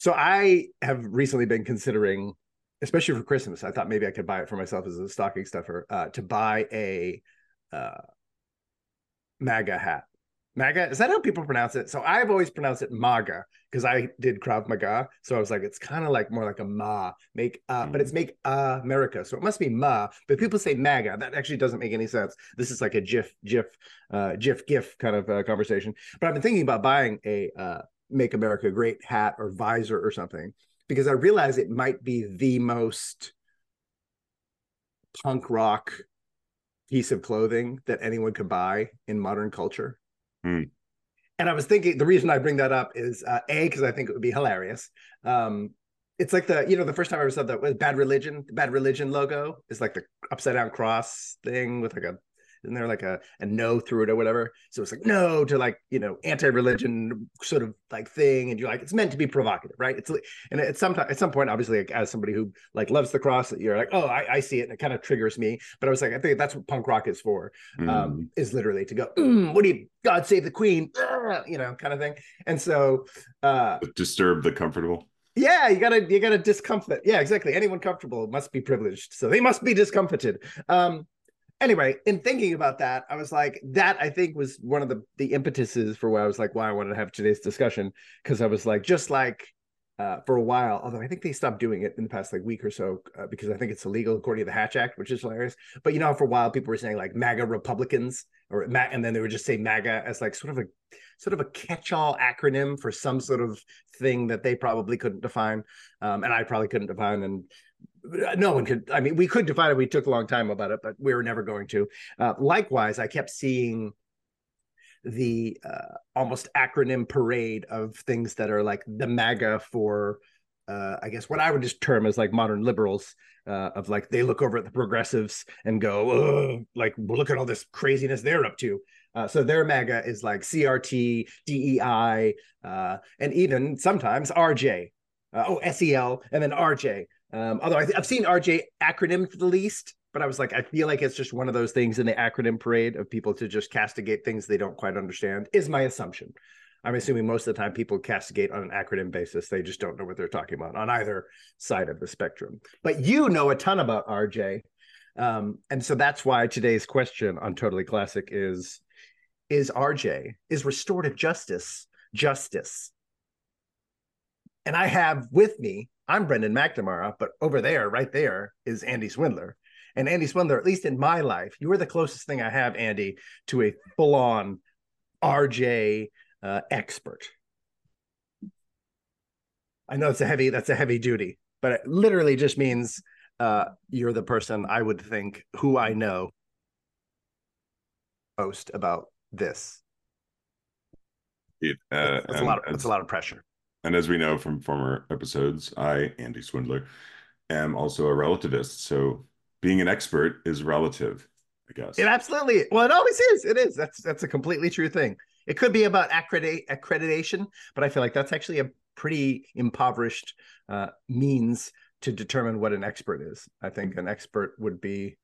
So I have recently been considering, especially for Christmas, I thought maybe I could buy it for myself as a stocking stuffer, uh, to buy a uh, MAGA hat. MAGA is that how people pronounce it? So I've always pronounced it MAGA because I did Krav Maga. So I was like, it's kind of like more like a Ma, make uh, mm. but it's make uh, America. So it must be Ma. But people say MAGA. That actually doesn't make any sense. This is like a GIF, GIF, uh, GIF, GIF kind of uh, conversation. But I've been thinking about buying a uh, Make America Great hat or visor or something because I realize it might be the most punk rock piece of clothing that anyone could buy in modern culture. Mm. And I was thinking the reason I bring that up is uh, a because I think it would be hilarious. Um, it's like the you know the first time I ever saw that was Bad Religion. The Bad Religion logo is like the upside down cross thing with like a isn't there like a, a no through it or whatever? So it's like no to like, you know, anti-religion sort of like thing. And you're like, it's meant to be provocative, right? It's and at some time, at some point, obviously, like, as somebody who like loves the cross, you're like, oh, I, I see it, and it kind of triggers me. But I was like, I think that's what punk rock is for, mm. um, is literally to go, mm, what do you, God save the queen, you know, kind of thing. And so, uh, disturb the comfortable. Yeah, you gotta you gotta discomfort. Yeah, exactly. Anyone comfortable must be privileged, so they must be discomforted. Um, anyway, in thinking about that, I was like, that I think was one of the the impetuses for why I was like, why I wanted to have today's discussion because I was like, just like uh, for a while, although I think they stopped doing it in the past like week or so uh, because I think it's illegal according to the Hatch Act, which is hilarious. But you know, for a while, people were saying like MAGA Republicans or and then they would just say MAGA as like sort of a sort of a catch-all acronym for some sort of thing that they probably couldn't define, um, and I probably couldn't define, and no one could i mean we could define it we took a long time about it but we were never going to uh, likewise i kept seeing the uh, almost acronym parade of things that are like the maga for uh, i guess what i would just term as like modern liberals uh, of like they look over at the progressives and go like look at all this craziness they're up to uh, so their MAGA is like CRT, DEI, uh, and even sometimes RJ. Uh, oh, SEL, and then RJ. Um, although I have seen RJ acronym for the least, but I was like, I feel like it's just one of those things in the acronym parade of people to just castigate things they don't quite understand, is my assumption. I'm assuming most of the time people castigate on an acronym basis. They just don't know what they're talking about on either side of the spectrum. But you know a ton about RJ. Um, and so that's why today's question on Totally Classic is Is RJ, is restorative justice justice? And I have with me I'm Brendan McNamara, but over there, right there, is Andy Swindler. And Andy Swindler, at least in my life, you are the closest thing I have, Andy, to a full on RJ uh, expert. I know it's a heavy, that's a heavy duty, but it literally just means uh, you're the person I would think who I know most about this. It, uh, that's, a lot of, that's a lot of pressure. And as we know from former episodes, I, Andy Swindler, am also a relativist. So being an expert is relative, I guess. It absolutely well, it always is. It is. That's that's a completely true thing. It could be about accredit accreditation, but I feel like that's actually a pretty impoverished uh, means to determine what an expert is. I think an expert would be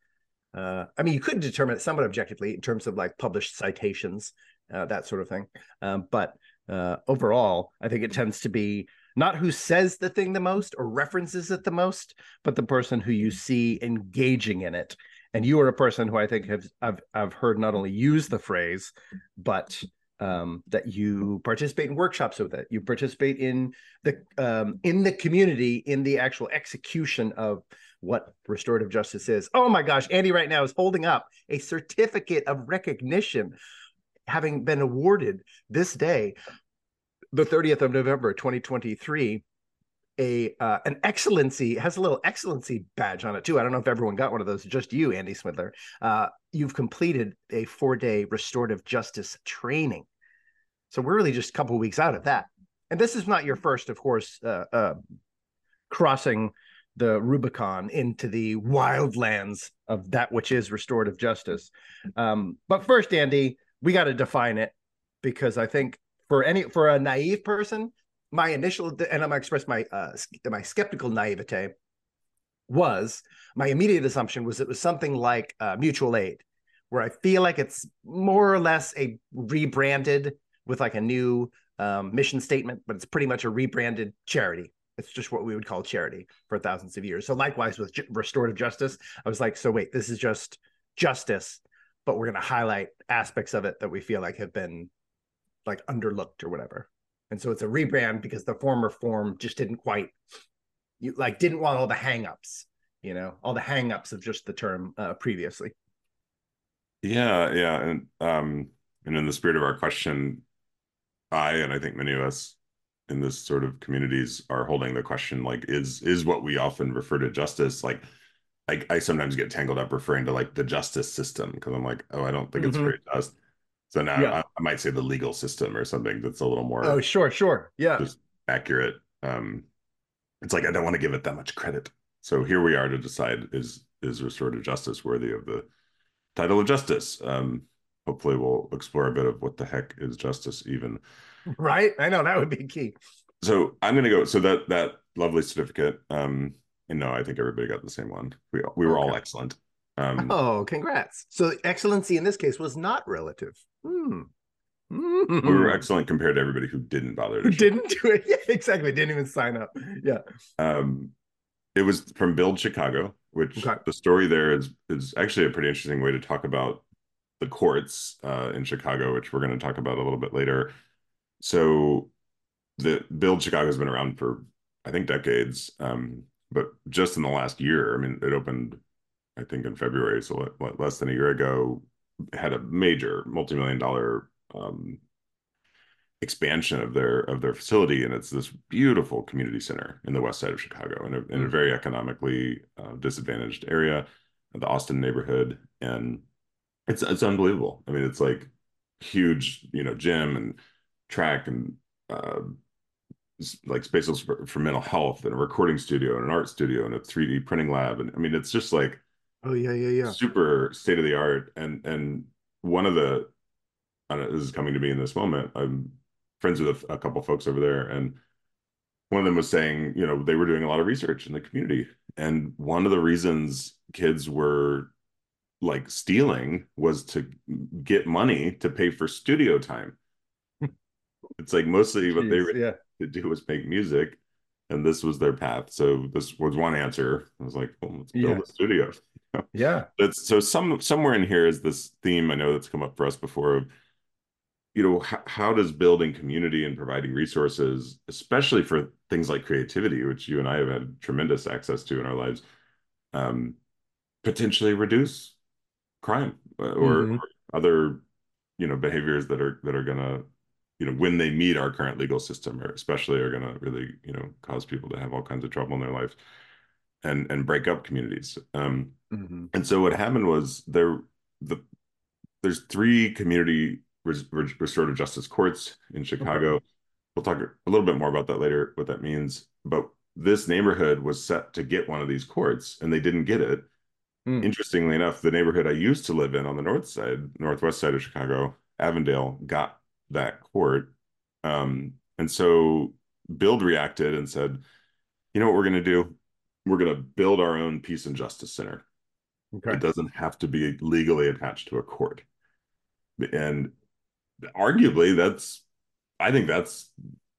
uh, I mean, you could determine it somewhat objectively in terms of like published citations, uh, that sort of thing. Um, but uh, overall, I think it tends to be not who says the thing the most or references it the most, but the person who you see engaging in it. And you are a person who I think have I've I've heard not only use the phrase, but um, that you participate in workshops with it. You participate in the um, in the community in the actual execution of what restorative justice is. Oh my gosh, Andy right now is holding up a certificate of recognition having been awarded this day, the 30th of November, 2023, a uh, an excellency has a little excellency badge on it too. I don't know if everyone got one of those. Just you, Andy Swindler. Uh, you've completed a four day restorative justice training. So we're really just a couple weeks out of that. And this is not your first, of course, uh, uh crossing the Rubicon into the wildlands of that which is restorative justice. Um, but first, Andy, we got to define it because I think for any for a naive person, my initial and I'm gonna express my uh, my skeptical naivete was my immediate assumption was it was something like uh, mutual aid, where I feel like it's more or less a rebranded with like a new um, mission statement, but it's pretty much a rebranded charity. It's just what we would call charity for thousands of years. So likewise with restorative justice, I was like, so wait, this is just justice, but we're going to highlight aspects of it that we feel like have been like underlooked or whatever. And so it's a rebrand because the former form just didn't quite you like didn't want all the hangups, you know, all the hangups of just the term uh, previously. Yeah, yeah, and um, and in the spirit of our question, I and I think many of us in this sort of communities are holding the question like is is what we often refer to justice like I, I sometimes get tangled up referring to like the justice system because I'm like oh I don't think mm-hmm. it's very just. So now yeah. I, I, might say the legal system or something that's a little more oh sure sure. Yeah. just accurate. Um it's like I don't want to give it that much credit. So here we are to decide is is restorative justice worthy of the title of justice? Um hopefully we'll explore a bit of what the heck is justice even. Right? I know that would be key. So i'm going to go so that that lovely certificate um and no i think everybody got the same one we, we were okay. all excellent um oh congrats so excellency in this case was not relative hmm. Mm-hmm. We were excellent compared to everybody who didn't bother. Who didn't do it? Yeah, exactly. Didn't even sign up. Yeah. Um, it was from Build Chicago, which okay. the story there is is actually a pretty interesting way to talk about the courts uh, in Chicago, which we're going to talk about a little bit later. So the Build Chicago has been around for I think decades, um, but just in the last year, I mean, it opened I think in February, so what, less than a year ago, had a major multi-million dollar um, expansion of their of their facility, and it's this beautiful community center in the west side of Chicago, in a, in a mm. very economically uh, disadvantaged area, the Austin neighborhood, and it's it's unbelievable. I mean, it's like huge, you know, gym and track and uh, like spaces for, for, mental health and a recording studio and an art studio and a 3D printing lab. And I mean, it's just like oh yeah, yeah, yeah, super state of the art. And and one of the I don't know, this is coming to me in this moment. I'm friends with a, a couple folks over there, and one of them was saying, you know, they were doing a lot of research in the community, and one of the reasons kids were like stealing was to get money to pay for studio time. it's like mostly Jeez, what they were yeah. To do was make music, and this was their path. So this was one answer. I was like, well, let's build yeah. a studio. yeah. That's so some somewhere in here is this theme I know that's come up for us before of you know how, how does building community and providing resources especially for things like creativity which you and i have had tremendous access to in our lives um, potentially reduce crime uh, or, mm-hmm. or other you know behaviors that are that are gonna you know when they meet our current legal system or especially are gonna really you know cause people to have all kinds of trouble in their life and and break up communities um mm-hmm. and so what happened was there the there's three community res- restorative justice courts in chicago okay. we'll talk a little bit more about that later what that means but this neighborhood was set to get one of these courts and they didn't get it Mm. Interestingly enough, the neighborhood I used to live in on the north side, northwest side of Chicago, Avondale, got that court. Um, and so Build reacted and said, you know what we're going to do? We're going to build our own peace and justice center. Okay. It doesn't have to be legally attached to a court. And arguably, that's, I think that's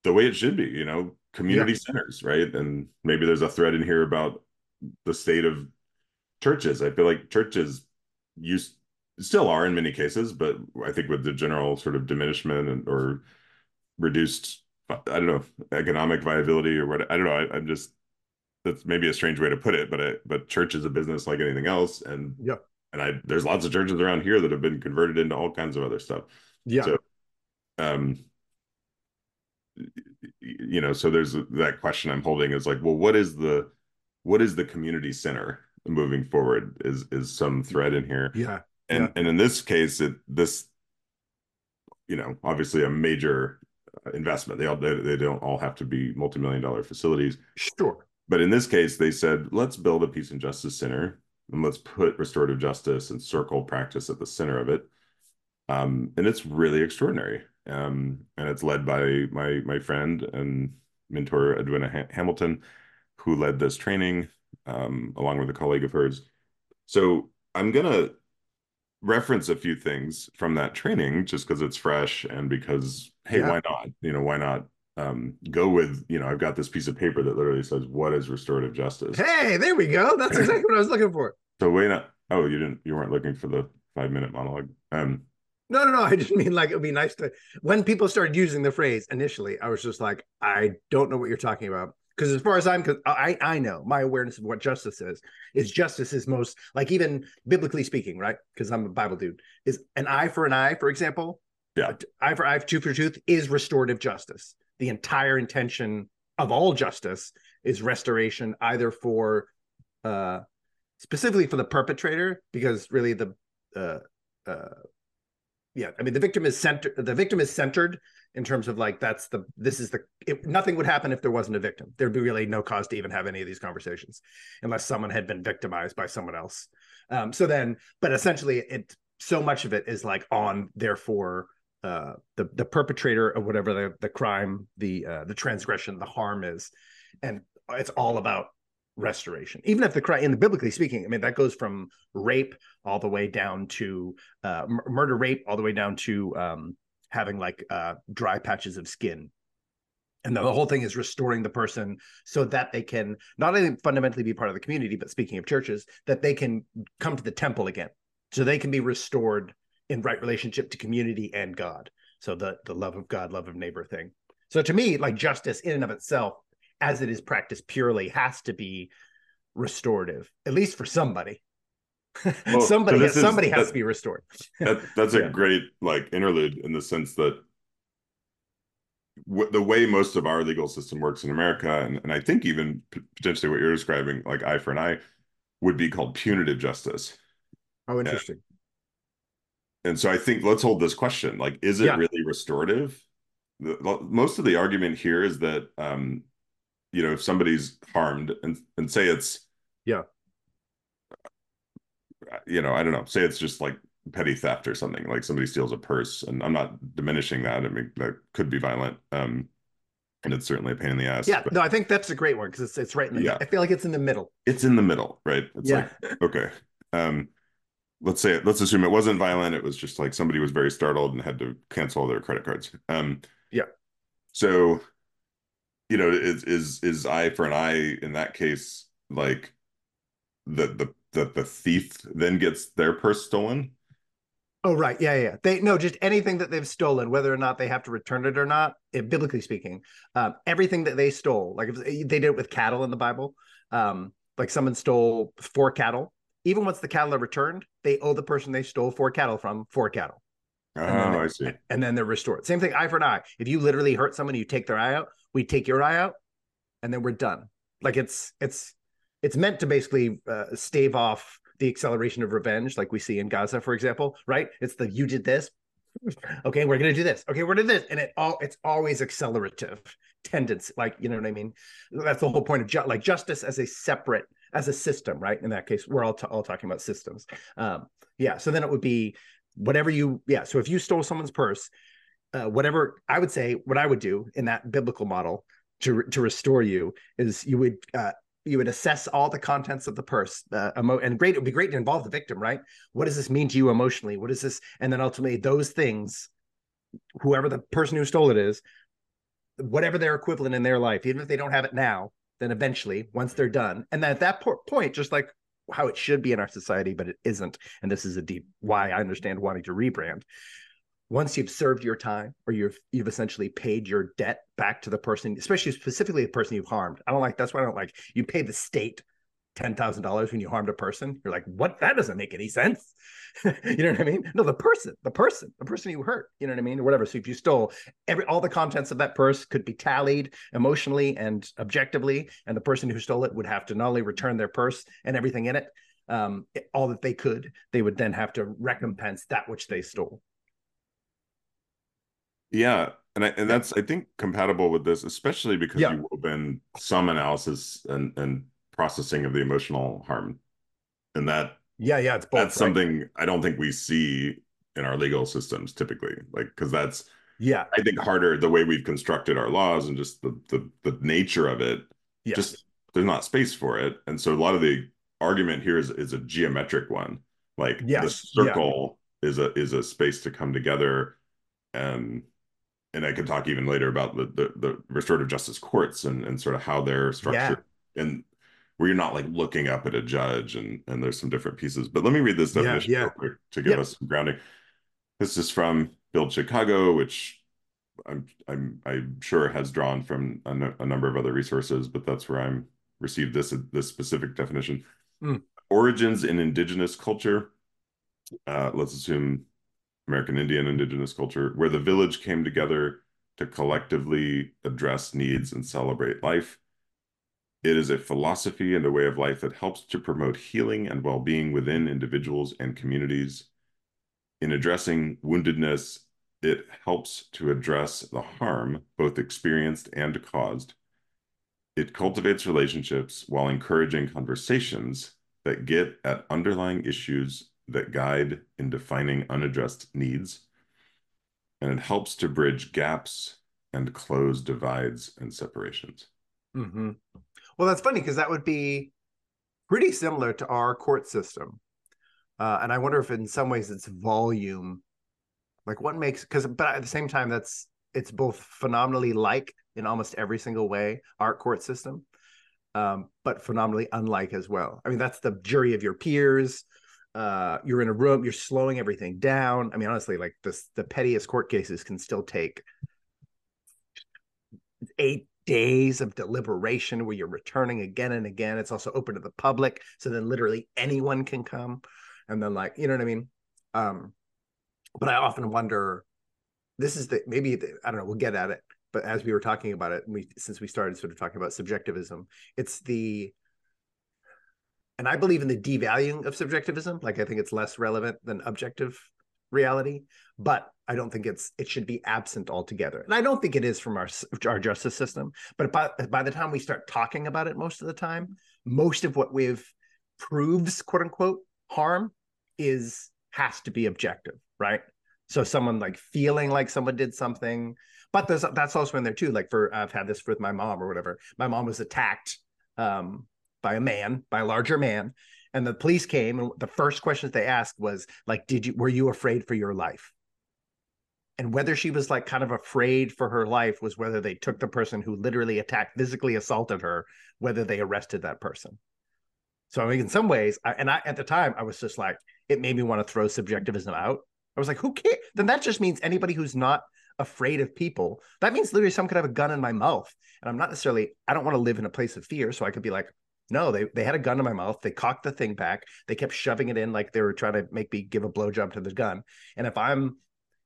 the way it should be, you know, community yeah. centers, right? And maybe there's a thread in here about the state of churches. I feel like churches used still are in many cases, but I think with the general sort of diminishment and, or reduced, I don't know, economic viability or what, I don't know. I, am just, that's maybe a strange way to put it, but I, but church is a business like anything else. And yeah, and I, there's lots of churches around here that have been converted into all kinds of other stuff. Yeah. So, um, you know, so there's that question I'm holding is like, well, what is the, what is the community center? moving forward is is some thread in here yeah and yeah. and in this case it this you know obviously a major uh, investment. They all they, they don't all have to be multi-million dollar facilities. Sure. But in this case they said let's build a peace and justice center and let's put restorative justice and circle practice at the center of it. Um, and it's really extraordinary. Um, and it's led by my my friend and mentor edwina ha- hamilton who led this training um, along with a colleague of hers. So I'm gonna reference a few things from that training just because it's fresh and because hey Yeah. why not you know why not um go with you know i've got this piece of paper that literally says what is restorative justice Hey, there we go. That's exactly what I was looking for. so wait not oh you didn't you weren't looking for the five minute monologue um No, no, no. I just mean like it would be nice to when people started using the phrase initially, I was just like, I don't know what you're talking about. Because as far as I'm, because I I know my awareness of what justice is is justice is most like even biblically speaking, right? Because I'm a Bible dude. Is an eye for an eye, for example. Yeah. Eye for eye, tooth for tooth is restorative justice. The entire intention of all justice is restoration, either for uh specifically for the perpetrator, because really the uh uh yeah i mean the victim is centered the victim is centered in terms of like that's the this is the nothing would happen if there wasn't a victim. There'd be really no cause to even have any of these conversations unless someone had been victimized by someone else. Um so then but essentially it so much of it is like on therefore uh the the perpetrator of whatever the the crime the uh the transgression the harm is. And it's all about restoration. Even if the crime in the biblically speaking i mean that goes from rape all the way down to uh, murder rape all the way down to um, having like uh, dry patches of skin. And the whole thing is restoring the person so that they can not only fundamentally be part of the community but speaking of churches that they can come to the temple again. So they can be restored in right relationship to community and god. So the the love of god love of neighbor thing. So to me like justice in and of itself as it is practiced purely has to be restorative at least for somebody Well, somebody so this is- somebody has that- to be restored that that's Yeah. a great like interlude in the sense that w- the way most of our legal system works in America, and, and I think even p- potentially what you're describing, like eye for an eye, would be called punitive justice. oh interesting And so I think let's hold this question: like, is it Yeah. really restorative? The- most of the argument here is that, um, you know, if somebody's harmed, and and say it's, Yeah. You know, I don't know, say it's just like petty theft or something, like somebody steals a purse, and I'm not diminishing that. I mean, that could be violent, um, and it's certainly a pain in the ass. yeah but no i think that's a great one because it's, it's right in the Yeah. i feel like it's in the middle it's in the middle, right? It's Yeah. like okay, um, let's say let's assume it wasn't violent. It was just like somebody was very startled and had to cancel their credit cards. Um, Yeah. So, you know, is is is eye for an eye in that case like the the the the thief then gets their purse stolen? Oh right, yeah, yeah. They no, just anything that they've stolen, whether or not they have to return it or not. It, biblically speaking, um, everything that they stole, like if they did it with cattle in the Bible, um, like someone stole four cattle. Even once the cattle are returned, they owe the person they stole four cattle from four cattle, Oh, then, I see. and then they're restored. Same thing, eye for an eye. If you literally hurt someone, you take their eye out. We take your eye out, and then we're done. Like it's it's it's meant to basically uh, stave off the acceleration of revenge, like we see in Gaza, for example. Right? It's the you did this. Okay, we're gonna do this. Okay, we're gonna do this, and it all it's always accelerative tendency. Like you know what I mean? That's the whole point of ju- like justice as a separate as a system, right? In that case, we're all t- all talking about systems. Um, yeah. So then it would be whatever you yeah. So if you stole someone's purse, uh, whatever I would say, what I would do in that biblical model to to restore you is you would uh, you would assess all the contents of the purse, uh, emo- and great. It would be great to involve the victim, right? What does this mean to you emotionally? What is this? And then ultimately, those things, whoever the person who stole it is, whatever their equivalent in their life, even if they don't have it now, then eventually, once they're done, and then at that po- point, just like how it should be in our society, but it isn't. And this is a deep why I understand wanting to rebrand once you've served your time or you've you've essentially paid your debt back to the person, especially specifically the person you've harmed. I don't like that's why I don't like you pay the state ten thousand dollars when you harmed a person. You're like, what? That doesn't make any sense. you know what I mean? No, the person, the person, the person you hurt. You know what I mean, or whatever. So if you stole every all the contents of that purse could be tallied emotionally and objectively, and the person who stole it would have to not only return their purse and everything in it, um, all that they could, they would then have to recompense that which they stole. Yeah, and I, and that's I think compatible with this, especially because Yeah. you wove in some analysis and and processing of the emotional harm, and that Yeah, yeah, it's both. that's right? something I don't think we see in our legal systems typically, like because that's Yeah, I think harder the way we've constructed our laws and just the the the nature of it. yes. Just there's not space for it, and so a lot of the argument here is is a geometric one. Like Yes, the circle is a is a space to come together and and I could talk even later about the the, the restorative justice courts and and sort of how they're structured and where you're not like looking up at a judge and and there's some different pieces. But let me read this definition yeah. quick to give Yeah. us some grounding. This is from Build Chicago, which I'm I'm I'm sure has drawn from a, nu- a number of other resources, but that's where I'm received this this specific definition. Hmm. Origins in indigenous culture. Uh, let's assume American Indian indigenous culture, where the village came together to collectively address needs and celebrate life. It is a philosophy and a way of life that helps to promote healing and well being within individuals and communities. In addressing woundedness, it helps to address the harm, both experienced and caused. It cultivates relationships while encouraging conversations that get at underlying issues that guide in defining unaddressed needs. And it helps to bridge gaps and close divides and separations. hmm Well, that's funny because that would be pretty similar to our court system. Uh, and I wonder if in some ways it's volume, like what makes because but at the same time that's it's both phenomenally like in almost every single way our court system, um, but phenomenally unlike as well. I mean, that's the jury of your peers. Uh, you're in a room, you're slowing everything down. I mean, honestly, like this, the pettiest court cases can still take eight days of deliberation where you're returning again and again. It's also open to the public, so then literally anyone can come, and then like you know what I mean. Um, but I often wonder. This is the maybe the, I don't know. We'll get at it, but as we were talking about it, we since we started sort of talking about subjectivism, it's the and I believe in the devaluing of subjectivism. Like I think it's less relevant than objective reality, but I don't think it's it should be absent altogether. And I don't think it is from our our justice system. But by by the time we start talking about it, most of the time, most of what we've proves quote unquote harm is has to be objective, right? So someone like feeling like someone did something, but there's that's also in there too. Like for I've had this with my mom or whatever. My mom was attacked um, by a man, by a larger man, and the police came and the first questions they asked was like, "Did you were you afraid for your life?" And whether she was like kind of afraid for her life was whether they took the person who literally attacked, physically assaulted her, whether they arrested that person. So I mean, in some ways, I, and I at the time I was just like, it made me want to throw subjectivism out. I was like, who cares? Then that just means anybody who's not afraid of people. That means literally someone could have a gun in my mouth, and I'm not necessarily. I don't want to live in a place of fear, so I could be like, no, they they had a gun in my mouth. They cocked the thing back. They kept shoving it in like they were trying to make me give a blowjob to the gun. And if I'm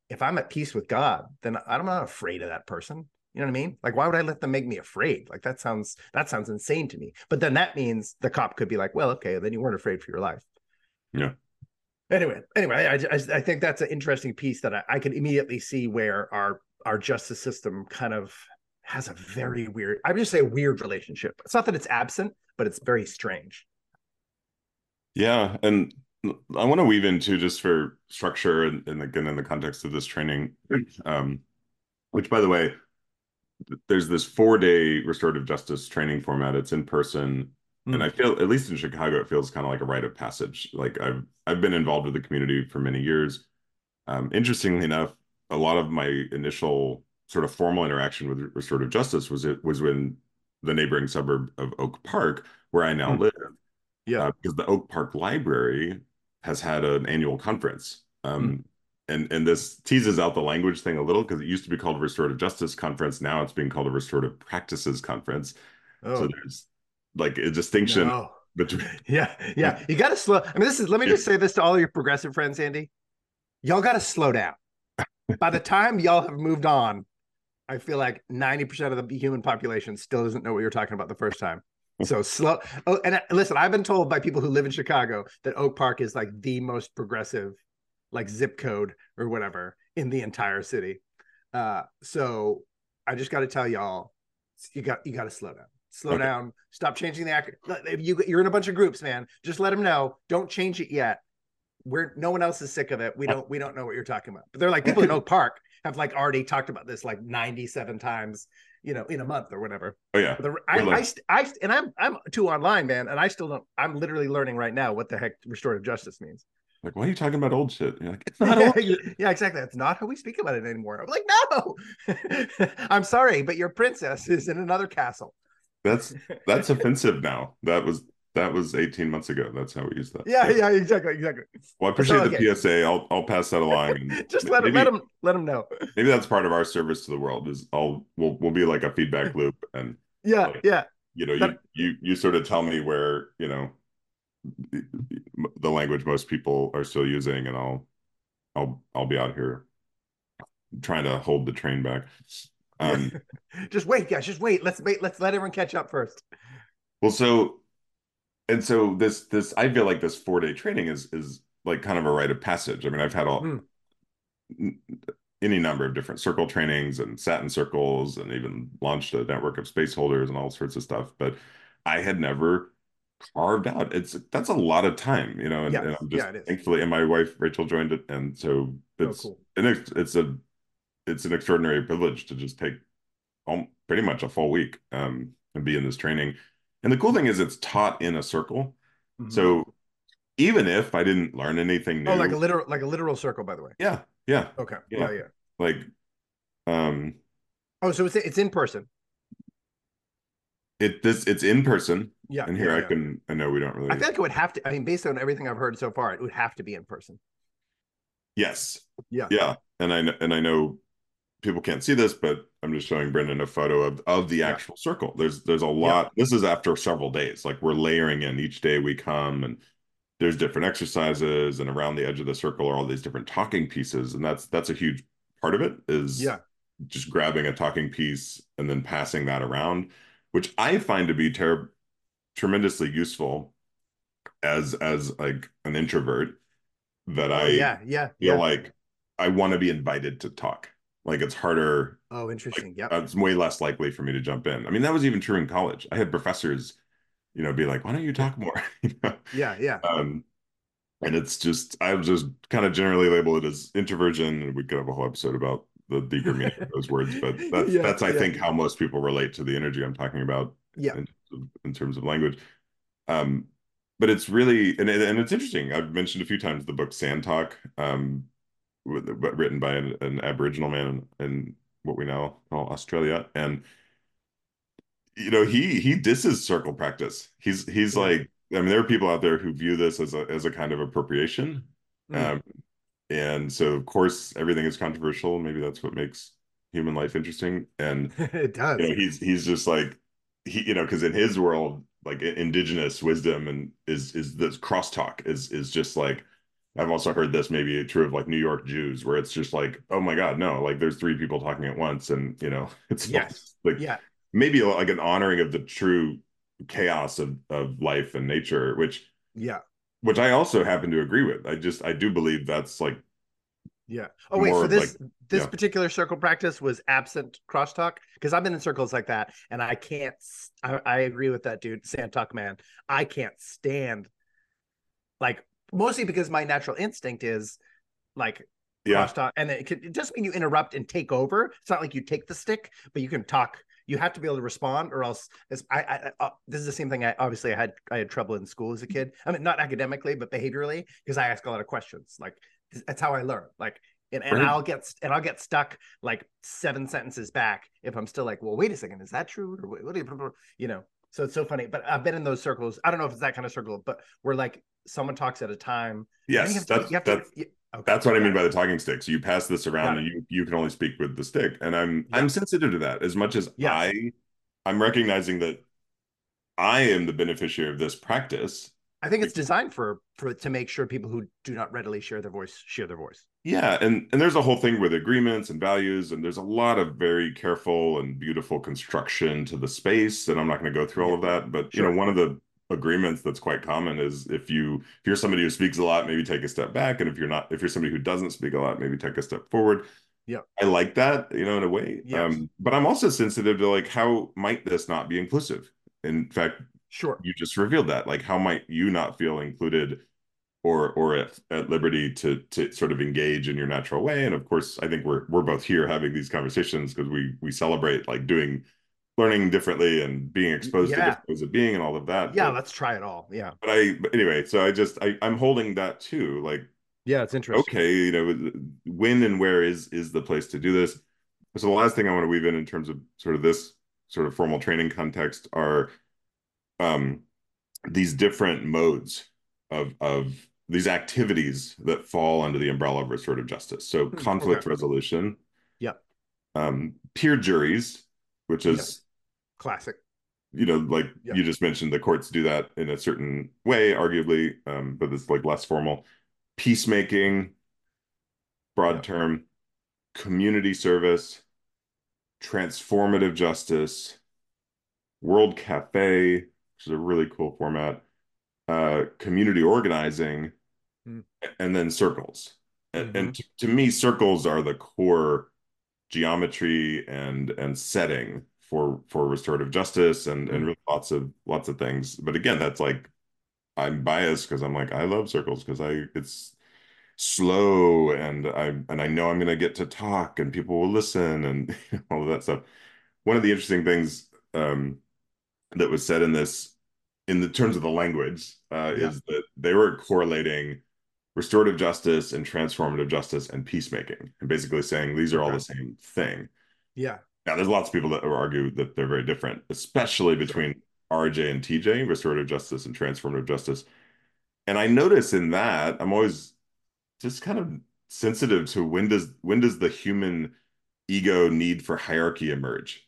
if I'm at peace with God, then I'm not afraid of that person. You know what I mean? Like, why would I let them make me afraid? Like that sounds that sounds insane to me. But then that means the cop could be like, well, okay, then you weren't afraid for your life. Yeah. Anyway, anyway, I, I, I think that's an interesting piece that I, I can immediately see where our our justice system kind of has a very weird. I would just say a weird relationship. It's not that it's absent, but it's very strange. Yeah, and I want to weave into just for structure and, and again in the context of this training, um, which by the way, there's this four day restorative justice training format. It's in person, Mm. and I feel at least in Chicago, it feels kind of like a rite of passage. Like I've I've been involved with the community for many years. Um, interestingly enough, a lot of my initial sort of formal interaction with restorative justice was it was when the neighboring suburb of Oak Park, where I now Hmm. live Yeah. uh, because the Oak Park Library has had an annual conference. Um, and and this teases out the language thing a little because it used to be called a Restorative Justice Conference. Now it's being called a Restorative Practices Conference. Oh, So there's like a distinction no. between. Yeah, yeah. You got to slow. I mean, this is. Let me just say this to all your progressive friends, Andy. Y'all got to slow down. By the time y'all have moved on, I feel like ninety percent of the human population still doesn't know what you're talking about the first time. So slow. Oh, and uh, listen, I've been told by people who live in Chicago that Oak Park is like the most progressive, like zip code or whatever in the entire city. Uh, so I just got to tell y'all, you got you got to slow down. Slow Okay. down. Stop changing the act. If you you're in a bunch of groups, man, just let them know. Don't change it yet. We're no one else is sick of it. We don't we don't know what you're talking about. But they're like people in Oak Park have like already talked about this like 97 times, you know, in a month or whatever. Oh yeah, the, I, I, st- I, st- and I'm, I'm too online, man, and I still don't. I'm literally learning right now what the heck restorative justice means. like, why are you talking about old shit? And you're like, it's not old. yeah, exactly. That's not how we speak about it anymore. I'm like, no, I'm sorry, but your princess is in another castle. That's that's offensive now. That was that was 18 months ago. That's how we use that. Yeah, yeah, exactly, exactly. Well, I appreciate so, okay. the PSA. I'll I'll pass that along. Just let maybe, let them let them know. Maybe that's part of our service to the world. Is I'll we'll we'll be like a feedback loop and yeah, like, yeah. You know, that, you you you sort of tell me where you know the language most people are still using, and I'll I'll I'll be out here trying to hold the train back. Um, just wait, guys. Just wait. Let's wait. Let's let everyone catch up first. Well, so and so this this I feel like this four day training is is like kind of a rite of passage. I mean, I've had all mm. any number of different circle trainings and sat in circles and even launched a network of space holders and all sorts of stuff, but I had never carved out. It's that's a lot of time, you know, and, yes. and I'm just yeah, thankfully and my wife Rachel joined it and so oh, it's oh, cool. it's, it's a it's an extraordinary privilege to just take um, pretty much a full week um, and be in this training and the cool thing is it's taught in a circle. Mm-hmm. So even if I didn't learn anything new. Oh, like a literal like a literal circle, by the way. Yeah. Yeah. Okay. Yeah, yeah. yeah. Like um Oh, so it's it's in person. It this it's in person. Yeah. And here yeah, I yeah. can I know we don't really I feel like it would have to I mean, based on everything I've heard so far, it would have to be in person. Yes. Yeah. Yeah. And I and I know people can't see this, but I'm just showing Brendan a photo of of the actual circle. There's there's a lot. Yeah. This is after several days. Like we're layering in each day we come and there's different exercises and around the edge of the circle are all these different talking pieces and that's that's a huge part of it is yeah just grabbing a talking piece and then passing that around which i find to be ter- tremendously useful as as like an introvert that oh, i yeah yeah feel yeah. like i want to be invited to talk like it's harder. Oh, interesting. Like, yeah. It's way less likely for me to jump in. I mean, that was even true in college. I had professors, you know, be like, why don't you talk more? you know? Yeah, yeah. Um, and it's just I've just kind of generally labeled it as introversion. And we could have a whole episode about the deeper meaning of those words, but that's yeah, that's I yeah. think how most people relate to the energy I'm talking about. Yeah. In, in terms of language. Um, but it's really and, and it's interesting. I've mentioned a few times the book Sand Talk. Um, written by an, an Aboriginal man in, in, what we now call Australia, and you know he he disses circle practice. He's he's yeah. like I mean there are people out there who view this as a as a kind of appropriation, mm. um, and so of course everything is controversial. Maybe that's what makes human life interesting, and it does. You know, he's he's just like he you know because in his world like indigenous wisdom and is is this crosstalk is is just like I've also heard this maybe true of like New York Jews, where it's just like, oh my God, no, like there's three people talking at once, and you know, it's yes, like yeah, maybe like an honoring of the true chaos of of life and nature, which yeah, which I also happen to agree with. I just I do believe that's like yeah. Oh wait, so this like, this yeah. particular circle practice was absent crosstalk because I've been in circles like that, and I can't. I, I agree with that dude, Sand Talk man. I can't stand like mostly because my natural instinct is like yeah and it, could, it doesn't mean you interrupt and take over. It's not like you take the stick, but you can talk. You have to be able to respond, or else as I, I uh, this is the same thing. I obviously I had I had trouble in school as a kid. I mean, not academically, but behaviorally, because I ask a lot of questions. Like that's how I learn. Like and, and I'll get and I'll get stuck like seven sentences back if I'm still like, well, wait a second, is that true? Or what, what you, you know? So it's so funny. But I've been in those circles. I don't know if it's that kind of circle, but we're like someone talks at a time. Yes, that's to, that's, to, okay, that's what I mean by the talking stick. So you pass this around, and you you can only speak with the stick. And I'm yeah. I'm sensitive to that as much as. I I'm recognizing that I am the beneficiary of this practice. I think it's designed for for to make sure people who do not readily share their voice share their voice. Yeah, and and there's a whole thing with agreements and values, and there's a lot of very careful and beautiful construction to the space. And I'm not going to go through all of that, but sure. you know, one of the agreements that's quite common is if you if you're somebody who speaks a lot maybe take a step back and if you're not if you're somebody who doesn't speak a lot maybe take a step forward. Yeah. I like that you know in a way. Yes. um but i'm also sensitive to like how might this not be inclusive? In fact sure. you just revealed that. Like how might you not feel included or or at, at liberty to to sort of engage in your natural way? And of course i think we're we're both here having these conversations because we we celebrate like doing learning differently and being exposed to Yeah. different ways of being and all of that. Yeah, But, let's try it all. Yeah. but I, but anyway, so I just, I, I'm holding that too. Like, Yeah, it's interesting. okay, you know, when and where is is the place to do this? So the last thing I want to weave in in terms of sort of this sort of formal training context are um these different modes of of these activities that fall under the umbrella of restorative justice. So Hmm, conflict okay. resolution, Yeah. um, peer juries, which is Classic. you know, like Yep. you just mentioned, the courts do that in a certain way, arguably, um, but it's like less formal. Peacemaking, broad Yep. term, community service, transformative justice, World Cafe, which is a really cool format, uh, community organizing, Mm. and then circles. And, Mhm. and to, to me, circles are the core geometry and and setting for for restorative justice and and Mm. really lots of lots of things. But again, that's like I'm biased because I'm like I love circles because I it's slow and I and I know I'm gonna get to talk and people will listen and all of that stuff. One of the interesting things um, that was said in this in the terms of the language uh, Yeah. is that they were correlating restorative justice and transformative justice and peacemaking and basically saying these are all Okay. the same thing. Yeah. Now, there's lots of people that argue that they're very different, especially between RJ and TJ, restorative justice and transformative justice. And I notice in that I'm always just kind of sensitive to when does when does the human ego need for hierarchy emerge?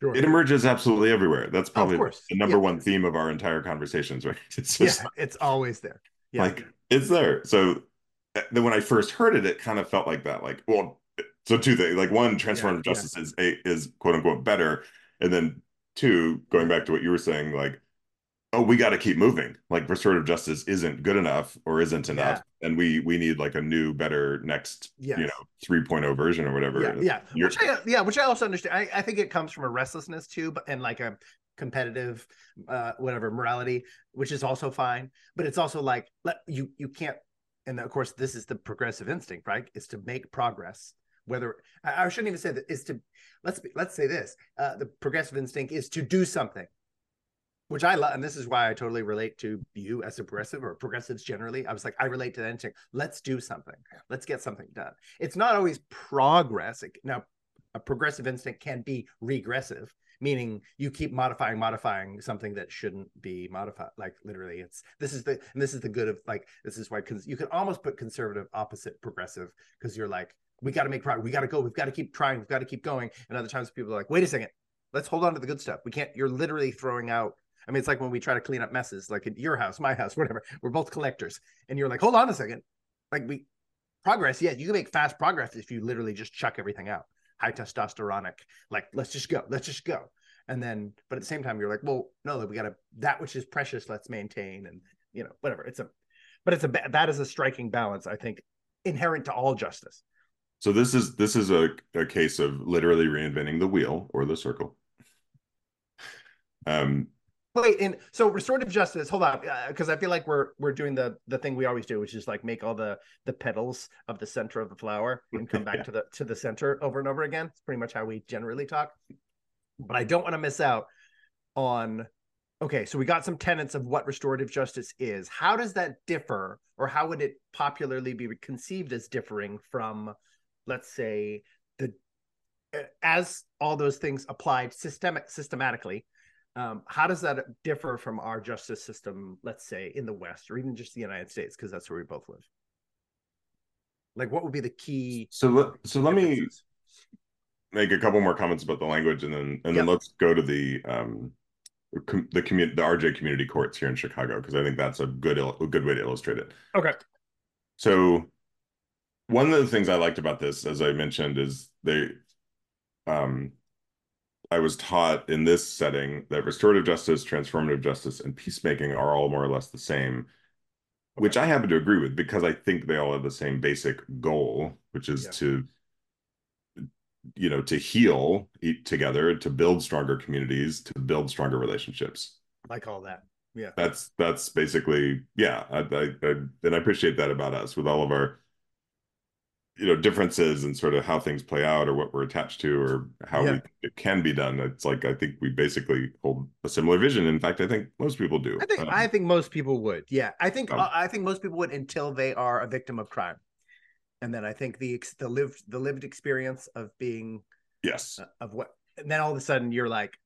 Sure. It emerges absolutely everywhere. That's probably the number Yeah. one theme of our entire conversations, right? It's just yeah, it's always there. Yeah. like it's there. So uh, then when I first heard it, it kind of felt like that. Like, well, so two things. Like one, transformative yeah. justice is a, is quote unquote better, and then two, going back to what you were saying, like, oh, we got to keep moving. Like restorative justice isn't good enough or isn't enough, and we we need like a new, better next, Yes. you know, 3.0 version or whatever. yeah, yeah. Which I, yeah, which I also understand. I, I think it comes from a restlessness too, but and like a competitive, uh, whatever morality, which is also fine. But it's also like let you you can't. And of course, this is the progressive instinct, right? Is to make progress. Whether I, shouldn't even say that is to let's be, let's say this: uh, the progressive instinct is to do something, which I love, and this is why I totally relate to you as a progressive or progressives generally. I was like, I relate to that instinct. Let's do something. Let's get something done. It's not always progress. Now, a progressive instinct can be regressive, meaning you keep modifying, modifying something that shouldn't be modified. Like literally, it's this is the and this is the good of like this is why cons- you can almost put conservative opposite progressive because you're like we got to make progress, we got to go, we've got to keep trying, we've got to keep going. And other times people are like, wait a second, let's hold on to the good stuff. We can't. You're literally throwing out. I mean, it's like when we try to clean up messes, like at your house, my house, whatever. We're both collectors, and you're like, hold on a second, like we progress. Yeah, you can make fast progress if you literally just chuck everything out. High testosteronic, like let's just go, let's just go. And then, but at the same time, you're like, well, no, we got to that which is precious, let's maintain, and you know, whatever. It's a, but it's a that is a striking balance, I think, inherent to all justice. So this is this is a, a case of literally reinventing the wheel or the circle. Um, Wait, and so restorative justice. Hold on, because I feel like we're we're doing the the thing we always do, which is like make all the the petals of the center of the flower and come back Yeah. to the to the center over and over again. It's pretty much how we generally talk. But I don't want to miss out on. Okay, so we got some tenets of what restorative justice is. How does that differ, or how would it popularly be conceived as differing from, let's say, the as all those things applied systemic systematically um, how does that differ from our justice system, let's say in the West or even just the United States, because that's where we both live? Like, what would be the key? so let so let me make a couple more comments about the language and then and then Yep. let's go to the um com- the community the RJ community courts here in Chicago because I think that's a good il- a good way to illustrate it. Okay. So one of the things I liked about this, as I mentioned, is they um I was taught in this setting that restorative justice, transformative justice, and peacemaking are all more or less the same, which I happen to agree with because I think they all have the same basic goal, which is Yeah. to you know to heal eat together to build stronger communities to build stronger relationships I call that. Yeah. that's that's basically yeah I, I, I and I appreciate that about us with all of our you know differences and sort of how things play out or what we're attached to or how Yeah. we, it can be done it's like i think we basically hold a similar vision in fact i think most people do I think Um, I think most people would. Yeah, I think Um, I think most people would until they are a victim of crime, and then I think the the lived the lived experience of being yes uh, of what, and then all of a sudden you're like,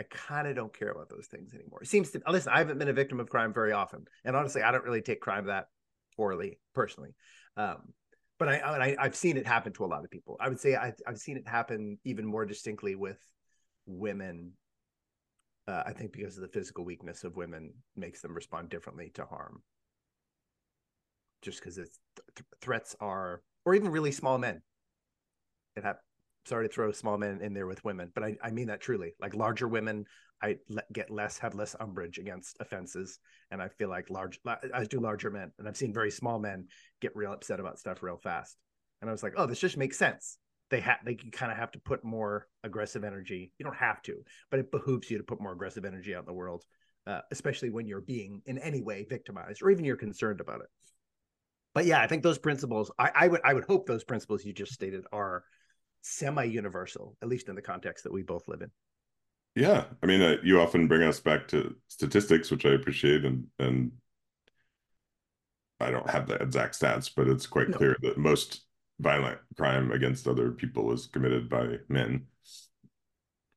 I kind of don't care about those things anymore. It seems to listen. I haven't been a victim of crime very often, and honestly, I don't really take crime that poorly personally. Um, but I, I I've seen it happen to a lot of people. I would say I, I've seen it happen even more distinctly with women uh, I think because of the physical weakness of women makes them respond differently to harm. Just because it's th- threats are, or even really small men. It have, sorry to throw small men in there with women, but I, I mean that truly. Like larger women, I get less, have less umbrage against offenses, and I feel like large, as do larger men, and I've seen very small men get real upset about stuff real fast. And I was like, oh, this just makes sense. They have, they kind of have to put more aggressive energy. You don't have to, but it behooves you to put more aggressive energy out in the world, uh, especially when you're being in any way victimized or even you're concerned about it. But yeah, I think those principles, I, I would, I would hope those principles you just stated are semi-universal, at least in the context that we both live in. Yeah i mean uh, you often bring us back to statistics which i appreciate and and i don't have the exact stats but it's quite No. clear that most violent crime against other people is committed by men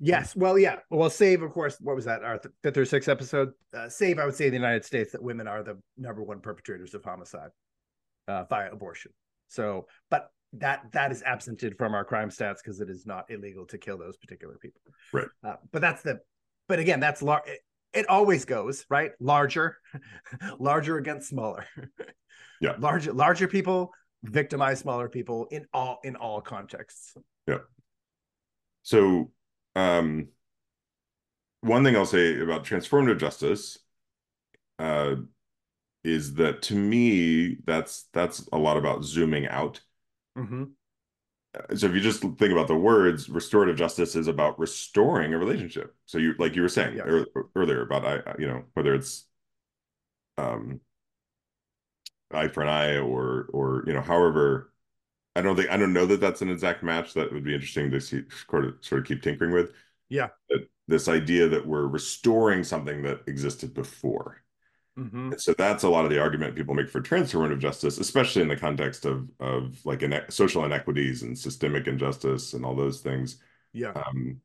Yes. Well, yeah. Well, save, of course, what was that? Our th- fifth or sixth episode? Uh, save, I would say, in the United States that women are the number one perpetrators of homicide uh, via abortion. So, but that that is absented from our crime stats because it is not illegal to kill those particular people. Right. Uh, but that's the, but again, that's large. It, it always goes right. Larger, larger against smaller. Yeah. Larger, larger people victimize smaller people in all in all contexts. Yeah. So, um, one thing I'll say about transformative justice uh, is that to me, that's that's a lot about zooming out. Mm-hmm. So if you just think about the words, restorative justice is about restoring a relationship. So you, like you were saying ear- earlier about I, you know, whether it's um, eye for an eye or or you know, however. I don't think I don't know that that's an exact match. That would be interesting to see, sort of sort of keep tinkering with. Yeah. But this idea that we're restoring something that existed before. Mm-hmm. So that's a lot of the argument people make for transformative justice, especially in the context of of like ine- social inequities and systemic injustice and all those things Yeah. um,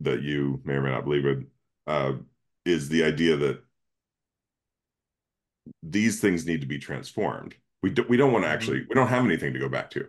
that you may or may not believe in. Uh, is the idea that these things need to be transformed. We do, we don't want to Mhm. actually we don't have anything to go back to,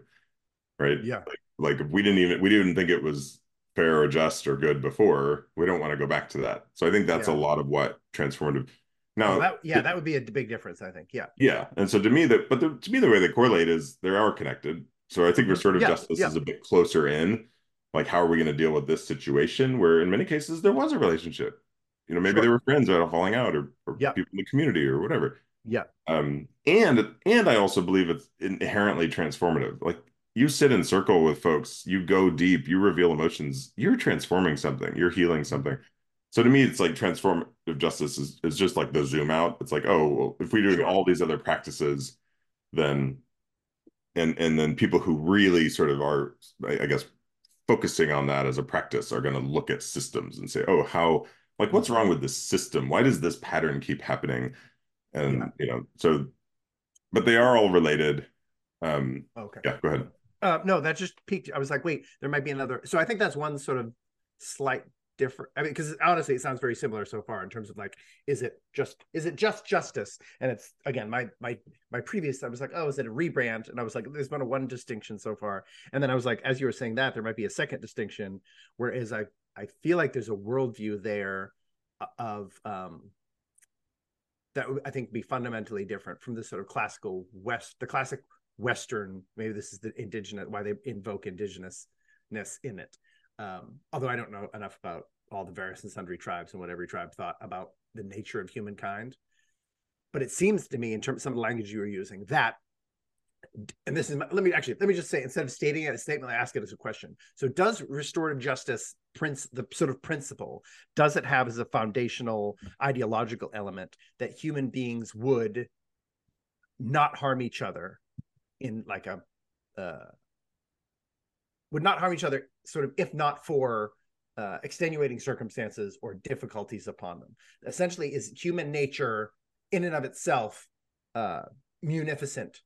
right? Yeah. Like if we didn't even we didn't think it was fair or just or good before, we don't want to go back to that. So I think that's Yeah. a lot of what transformative. Now, Well, that, yeah, that would be a big difference, I think. Yeah. yeah, and so to me, that but the, to me the way they correlate is they are connected. So I think restorative Yeah, justice yeah. is a bit closer in. Like, how are we going to deal with this situation where, in many cases, there was a relationship? You know, maybe Sure. they were friends of falling out, or, or Yeah. people in the community, or whatever. Yeah. Um, and and I also believe it's inherently transformative. Like you sit in circle with folks, you go deep, you reveal emotions, you're transforming something, you're healing something. So to me, it's like transformative justice is, is just like the zoom out. It's like, oh, well, if we're doing Sure. all these other practices, then and and then people who really sort of are, I I guess, focusing on that as a practice are going to look at systems and say, oh, how like what's wrong with this system? Why does this pattern keep happening? And Yeah. you know, so but they are all related. Um, Okay. yeah, go ahead. Uh, no, that just peaked. I was like, wait, there might be another. So I think that's one sort of slight different. I mean, because honestly, it sounds very similar so far in terms of like, is it just is it just justice? And it's again, my my my previous. I was like, oh, is it a rebrand? And I was like, there's been a one distinction so far. And then I was like, as you were saying that, there might be a second distinction. Whereas I I feel like there's a worldview there uh, of um that I think be fundamentally different from the sort of classical West, the classic Western. Maybe this is the indigenous why they invoke indigenousness in it. Um, although I don't know enough about all the various and sundry tribes and what every tribe thought about the nature of humankind. But it seems to me, in terms of some of the language you were using, that and this is my, let me actually let me just say instead of stating it as a statement, I ask it as a question. So, does restorative justice prince the sort of principle does it have as a foundational ideological element that human beings would not harm each other in like a uh, would not harm each other, sort of, if not for uh, extenuating circumstances or difficulties upon them. Essentially, is human nature in and of itself uh, munificent,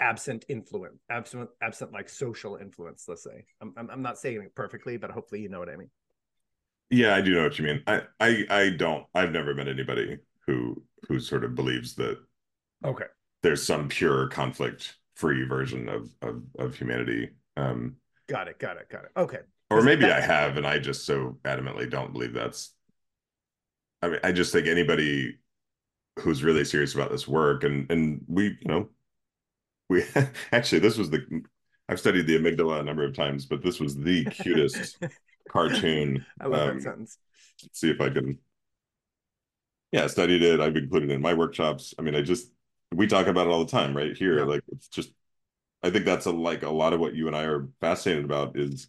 absent influence, absent, absent like social influence. Let's say. I'm, I'm, I'm not saying it perfectly, but hopefully you know what I mean. Yeah, I do know what you mean. I, I, I don't. I've never met anybody who who sort of believes that. Okay. There's some pure conflict free version of of, of humanity. Um, got it. Got it. Got it. Okay. Or maybe I have, and I just so adamantly don't believe that's. I mean, I just think anybody who's really serious about this work, and and we, you know, we actually this was the I've studied the amygdala a number of times, but this was the cutest cartoon. I love um, that sentence. Let's see if I can. Yeah, I studied it. I've included it in my workshops. I mean, I just we talk about it all the time, right here. Yeah. Like it's just, I think that's a like a lot of what you and I are fascinated about is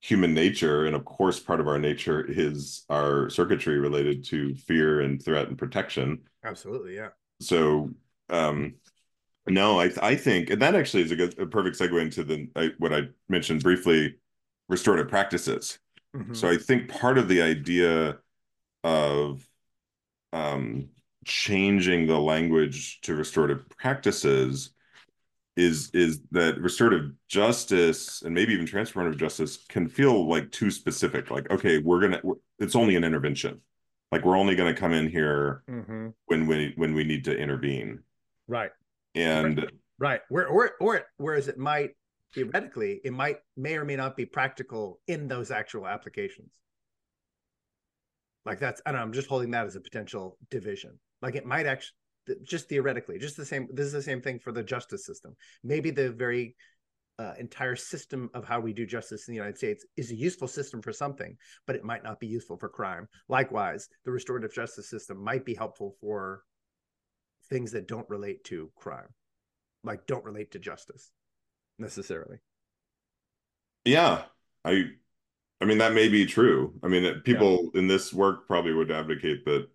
human nature, and of course, part of our nature is our circuitry related to fear and threat and protection. Absolutely, yeah. So, um, no, I I think, and that actually is a good, a perfect segue into the I, what I mentioned briefly, restorative practices. Mm-hmm. So I think part of the idea of um, changing the language to restorative practices is is that restorative justice and maybe even transformative justice can feel like too specific like okay we're gonna it's only an intervention like we're only going to come in here mm-hmm. when we when we need to intervene right and right, right. Where, or or whereas it might theoretically it might may or may not be practical in those actual applications like that's i'm just holding that as a potential division. Like it might actually just theoretically just the same this is the same thing for the justice system. Maybe the very uh, entire system of how we do justice in the united states is a useful system for something but it might not be useful for crime. Likewise the restorative justice system might be helpful for things that don't relate to crime. Like don't relate to justice necessarily. Yeah i i mean that may be true. I mean people yeah. in this work probably would advocate that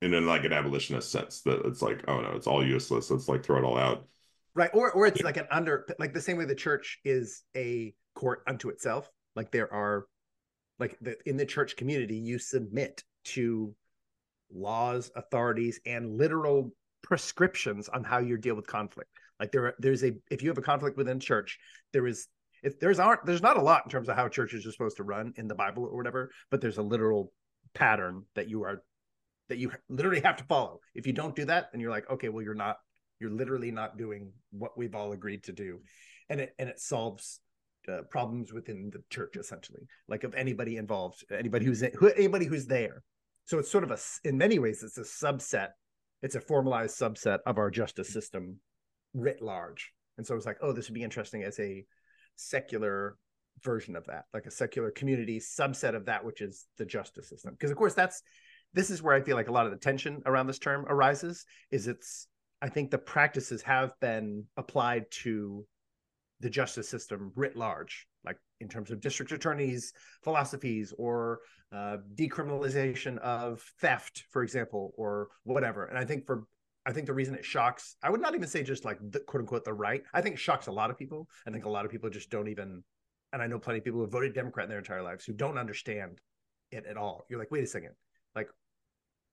in an like an abolitionist sense that it's like oh no it's all useless. Let's like throw it all out. Right. Or or it's like an under like the same way the church is a court unto itself. Like there are like the, in the church community you submit to laws authorities and literal prescriptions on how you deal with conflict. Like there there's a if you have a conflict within church there is if there's aren't there's not a lot in terms of how churches are supposed to run in the bible or whatever but there's a literal pattern that you are that you literally have to follow. If you don't do that, then you're like, okay, well, you're not, you're literally not doing what we've all agreed to do, and it and it solves uh, problems within the church essentially, like of anybody involved, anybody who's who, anybody who's there. So it's sort of a, in many ways, it's a subset, it's a formalized subset of our justice system writ large. And so it's like, oh, this would be interesting as a secular version of that, like a secular community subset of that, which is the justice system. Because of course, that's this is where I feel like a lot of the tension around this term arises. Is it's I think the practices have been applied to the justice system writ large, like in terms of district attorneys' philosophies or uh, decriminalization of theft, for example, or whatever. And I think for I think the reason it shocks, I would not even say just like the quote unquote the right. I think shocks a lot of people. I think a lot of people just don't even, and I know plenty of people who voted Democrat in their entire lives who don't understand it at all. You're like, wait a second, like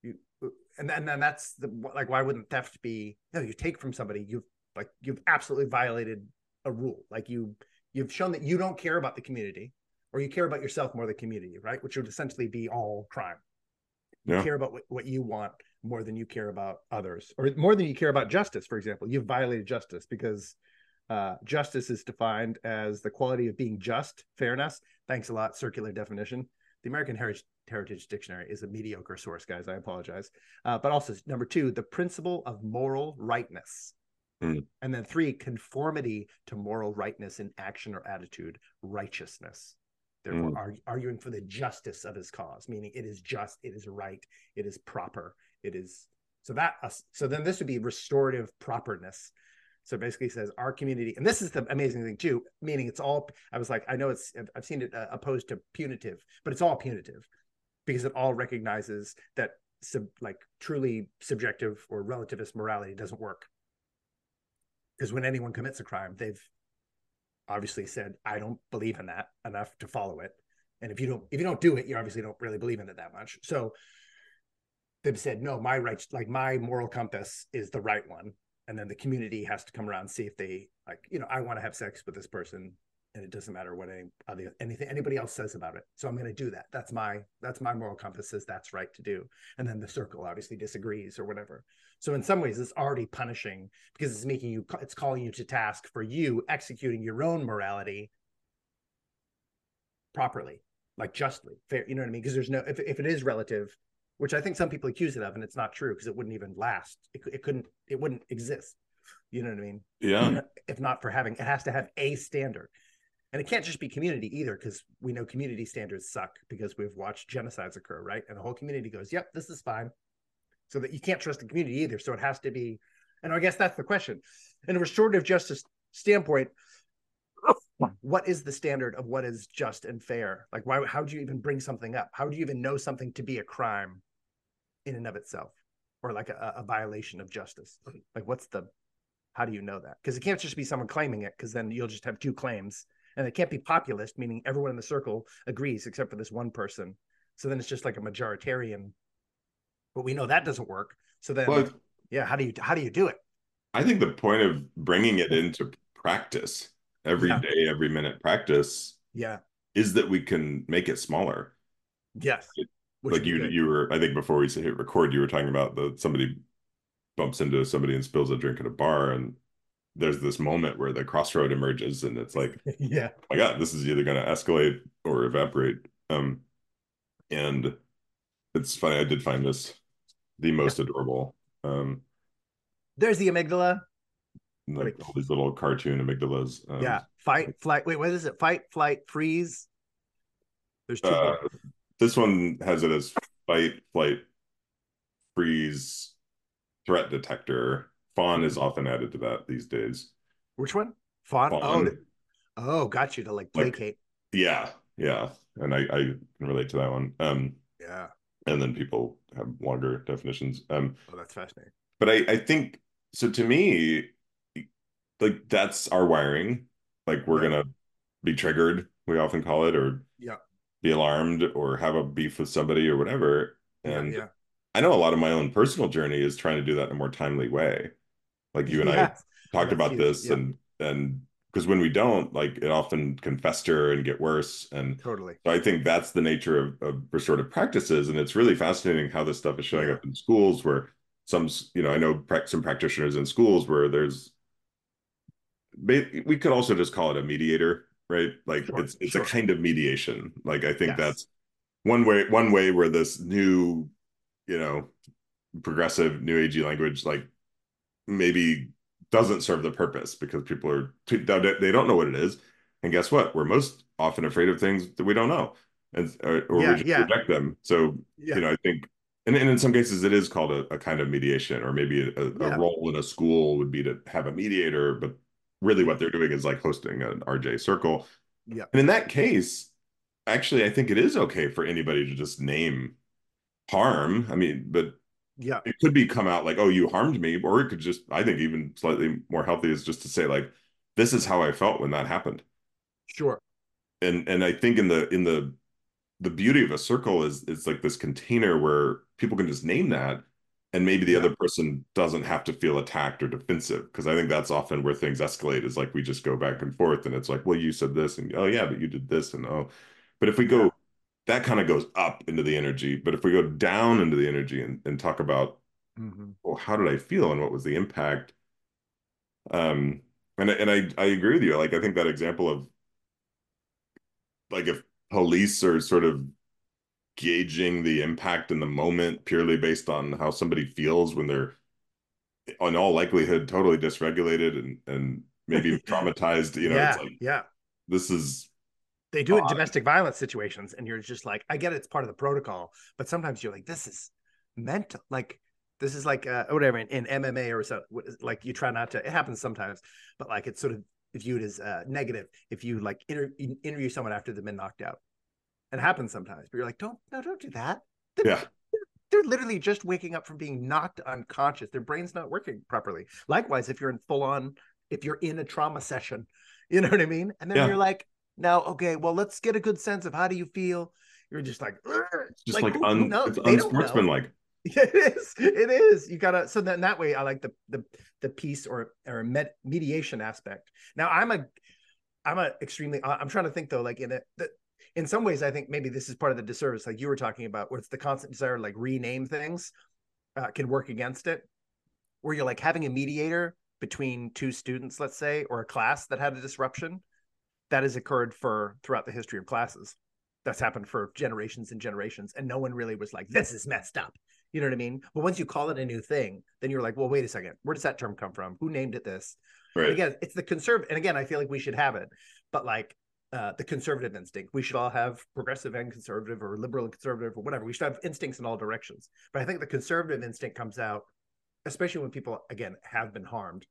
you uh, and then, and then that's the like why wouldn't theft be no you take from somebody you've like you've absolutely violated a rule like you you've shown that you don't care about the community or you care about yourself more than the community right which would essentially be all crime you yeah. care about what, what you want more than you care about others or more than you care about justice for example you've violated justice because uh, justice is defined as the quality of being just fairness thanks a lot circular definition the American Heritage, Heritage Dictionary is a mediocre source, guys. I apologize. Uh, but also, number two, the principle of moral rightness. Mm. And then three, conformity to moral rightness in action or attitude, righteousness. Therefore, mm. arguing for the justice of his cause, meaning it is just, it is right, it is proper, it is. So that, uh, so then this would be restorative properness. So basically says our community, and this is the amazing thing too, meaning it's all, I was like, I know it's, I've seen it uh, opposed to punitive, but it's all punitive because it all recognizes that sub, like truly subjective or relativist morality doesn't work. Because when anyone commits a crime, they've obviously said, I don't believe in that enough to follow it. And if you don't, if you don't do it, you obviously don't really believe in it that much. So they've said, no, my right, like my moral compass is the right one. And then the community has to come around and see if they like, you know, I want to have sex with this person and it doesn't matter what any other anything anybody else says about it. So I'm going to do that. That's my that's my moral compass says that's right to do. And then the circle obviously disagrees or whatever. So in some ways, it's already punishing because it's making you it's calling you to task for you executing your own morality properly, like justly, fair. You know what I mean? Because there's no if if it is relative, which I think some people accuse it of, and it's not true because it wouldn't even last. It, it couldn't. It wouldn't exist. You know what I mean? Yeah. If not for having, it has to have a standard and it can't just be community either because we know community standards suck because we've watched genocides occur right and the whole community goes yep this is fine so that you can't trust the community either so it has to be and i guess that's the question in a restorative justice standpoint what is the standard of what is just and fair like why how do you even bring something up how do you even know something to be a crime in and of itself or like a, a violation of justice like what's the how do you know that because it can't just be someone claiming it because then you'll just have two claims and it can't be populist, meaning everyone in the circle agrees except for this one person. So then it's just like a majoritarian. But we know that doesn't work. So then, well, yeah, how do you how do you do it? I think the point of bringing it into practice every yeah. day, every minute practice, yeah, is that we can make it smaller. Yes, it, like you you were. I think before we hit record, you were talking about the somebody bumps into somebody and spills a drink at a bar, and there's this moment where the crossroad emerges and it's like yeah. Oh my god this is either going to escalate or evaporate. Um and it's funny i did find this the most adorable um there's the amygdala. Like all these little cartoon amygdalas um, yeah fight flight wait what is it? Fight flight freeze. There's two uh, this one has it as fight flight freeze threat detector fawn is often added to that these days. Which one? Fawn. fawn. Oh, oh, got you to like placate. Like, yeah, yeah, and I I can relate to that one. Um, yeah. And then people have longer definitions. Um, oh, that's fascinating. But I I think so. To me, like that's our wiring. Like we're yeah. gonna be triggered. We often call it, or yeah, be alarmed, or have a beef with somebody, or whatever. And yeah. I know a lot of my own personal journey is trying to do that in a more timely way like you and yeah. I talked about huge. this yeah. and and because when we don't like it often can fester and get worse and totally so i think that's the nature of, of restorative practices and it's really fascinating how this stuff is showing up in schools where some you know i know some practitioners in schools where there's we could also just call it a mediator right like sure, it's it's sure. a kind of mediation like i think yes. that's one way one way where this new you know progressive new agey language like maybe doesn't serve the purpose because people are they don't know what it is and guess what we're most often afraid of things that we don't know and or, or yeah, we yeah. reject them so yeah. you know i think and, and in some cases it is called a, a kind of mediation or maybe a, a, role in a school would be to have a mediator but really what they're doing is like hosting an rj circle. Yeah. And in that case actually i think it is okay for anybody to just name harm. I mean but yeah. it could be come out like oh you harmed me or it could just i think even slightly more healthy is just to say like this is how i felt when that happened. Sure. And and i think in the in the the beauty of a circle is it's like this container where people can just name that and maybe the yeah. other person doesn't have to feel attacked or defensive because i think that's often where things escalate is like we just go back and forth and it's like well you said this and oh yeah but you did this and oh but if we go that kind of goes up into the energy. But if we go down into the energy and, and talk about, mm-hmm. well, how did I feel and what was the impact? Um, and and I I agree with you. Like I think that example of like if police are sort of gauging the impact in the moment purely based on how somebody feels when they're in all likelihood totally dysregulated and and maybe traumatized you know yeah, it's like yeah. this is they do it in domestic violence situations and you're just like i get it, it's part of the protocol but sometimes you're like this is mental like this is like uh, whatever in, in, mma or so like you try not to it happens sometimes but like it's sort of viewed as uh, negative if you like inter- interview someone after they've been knocked out it happens sometimes but you're like don't no don't do that they're, yeah they're literally just waking up from being knocked unconscious their brain's not working properly likewise if you're in full on if you're in a trauma session. You know what I mean? And then Yeah. you're like, now, okay, well, let's get a good sense of how do you feel? You're just like, "Ugh." just like, who un, it's They don't know. unsportsmanlike. it is it is you gotta so then that way i like the the the peace or or med, mediation aspect now i'm a i'm a extremely i'm trying to think though like in it the, in some ways i think maybe this is part of the disservice like you were talking about where it's the constant desire to like rename things uh, can work against it where you're like having a mediator between two students let's say or a class that had a disruption that has occurred for throughout the history of classes. That's happened for generations and generations and no one really was like this is messed up. You know what i mean? But once you call it a new thing then you're like well wait a second. Where does that term come from? Who named it this? And Right. again it's the conservative and again i feel like we should have it but like uh, the conservative instinct. We should all have progressive and conservative or liberal and conservative or whatever. We should have instincts in all directions. But i think the conservative instinct comes out especially when people again have been harmed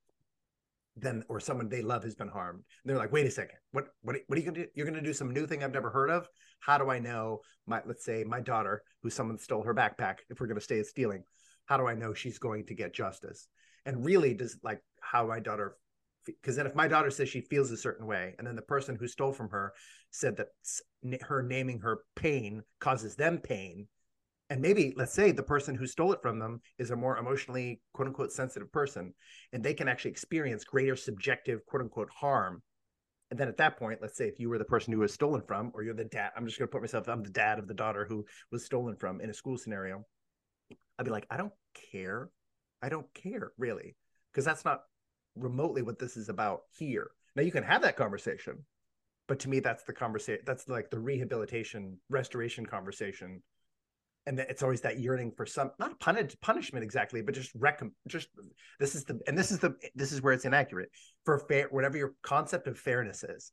then or someone they love has been harmed. And they're like wait a second. What what what are you gonna do? You're gonna do some new thing i've never heard of? How do i know my let's say my daughter who someone stole her backpack if we're gonna stay stealing how do i know she's going to get justice? And really does like how my daughter because then if my daughter says she feels a certain way and then the person who stole from her said that her naming her pain causes them pain and maybe let's say the person who stole it from them is a more emotionally quote unquote sensitive person and they can actually experience greater subjective quote unquote harm and then at that point let's say if you were the person who was stolen from or you're the dad i'm just going to put myself i'm the dad of the daughter who was stolen from in a school scenario i'd be like i don't care. I don't care really because that's not remotely what this is about here. Now you can have that conversation but to me that's the conversation that's like the rehabilitation restoration conversation. And it's always that yearning for some not punish, punishment exactly but just rec just this is the and this is the this is where it's inaccurate for fair whatever your concept of fairness is.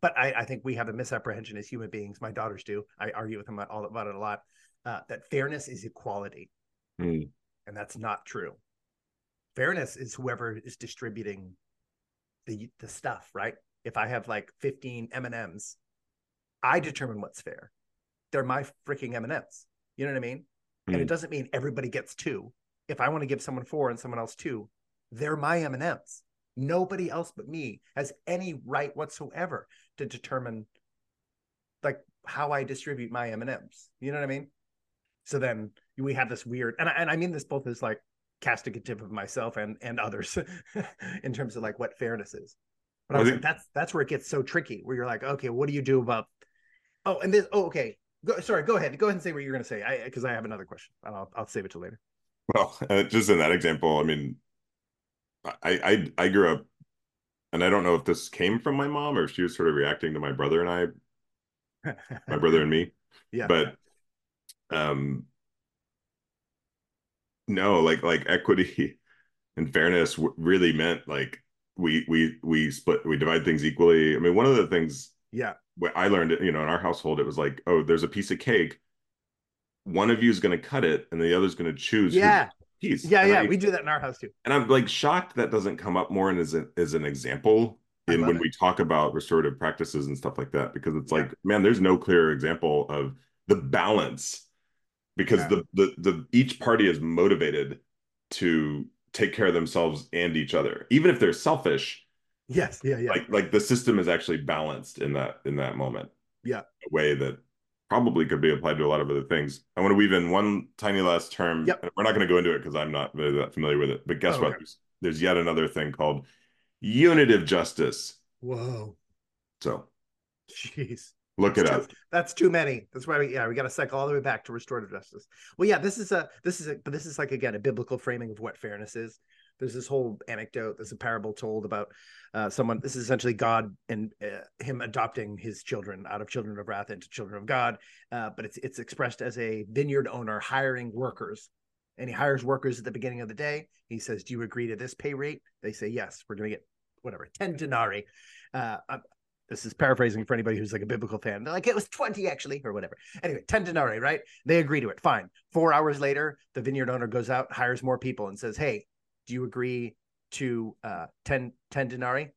But I, I think we have a misapprehension as human beings my daughters do i argue with them all about it a lot uh, that fairness is equality. Hmm. and that's not true fairness is whoever is distributing the the stuff right? If i have like 15 m&ms i determine what's fair. They're my freaking m&ms you know what i mean? And Hmm. it doesn't mean everybody gets two. If i want to give someone four and someone else two they're my m&ms nobody else but me has any right whatsoever to determine like how i distribute my m&ms you know what i mean? So then we have this weird and I, and I mean this both as like castigative of myself and and others in terms of like what fairness is. But i was like that's that's where it gets so tricky where you're like okay what do you do about oh and this oh okay. Go, sorry go ahead. Go ahead and say what you're going to say. I because i have another question and I'll, I'll save it till later. Well, uh, just in that example, I mean, I, I I grew up, and I don't know if this came from my mom or if she was sort of reacting to my brother and I, my brother and me. yeah. But um, no, like like equity and fairness w- really meant like we we we split we divide things equally. I mean, one of the things yeah what I learned, you know, in our household, it was like, oh, there's a piece of cake. One of you is going to cut it, and the other's going to choose. yeah piece. yeah And yeah I- we do that in our house too and I'm like shocked that doesn't come up more and as a, as an example in when it. we talk about restorative practices and stuff like that because it's Yeah. like man there's no clear example of the balance because Yeah. the, the the each party is motivated to take care of themselves and each other even if they're selfish. Yes. Yeah yeah. Like like the system is actually balanced in that in that moment. Yeah. a way that probably could be applied to a lot of other things. I want to weave in one tiny last term Yep. we're not going to go into it because i'm not really that familiar with it but guess Oh, what? okay. there's, there's yet another thing called unitive justice. Whoa. So jeez look it up That's too many. That's why we yeah we got to cycle all the way back to restorative justice. Well, yeah, this is a this is a but this is like again a biblical framing of what fairness is. There's this whole anecdote. There's a parable told about uh, someone. This is essentially God and uh, him adopting his children out of children of wrath into children of God. Uh, but it's it's expressed as a vineyard owner hiring workers, and he hires workers at the beginning of the day. He says, "Do you agree to this pay rate?" They say, "Yes, we're going to get whatever ten denarii." Uh, this is paraphrasing for anybody who's like a biblical fan. They're like, it was 20 actually, or whatever. Anyway, 10 denarii, right? They agree to it. Fine. Four hours later, the vineyard owner goes out, hires more people, and says, Hey, do you agree to uh 10, 10 denarii?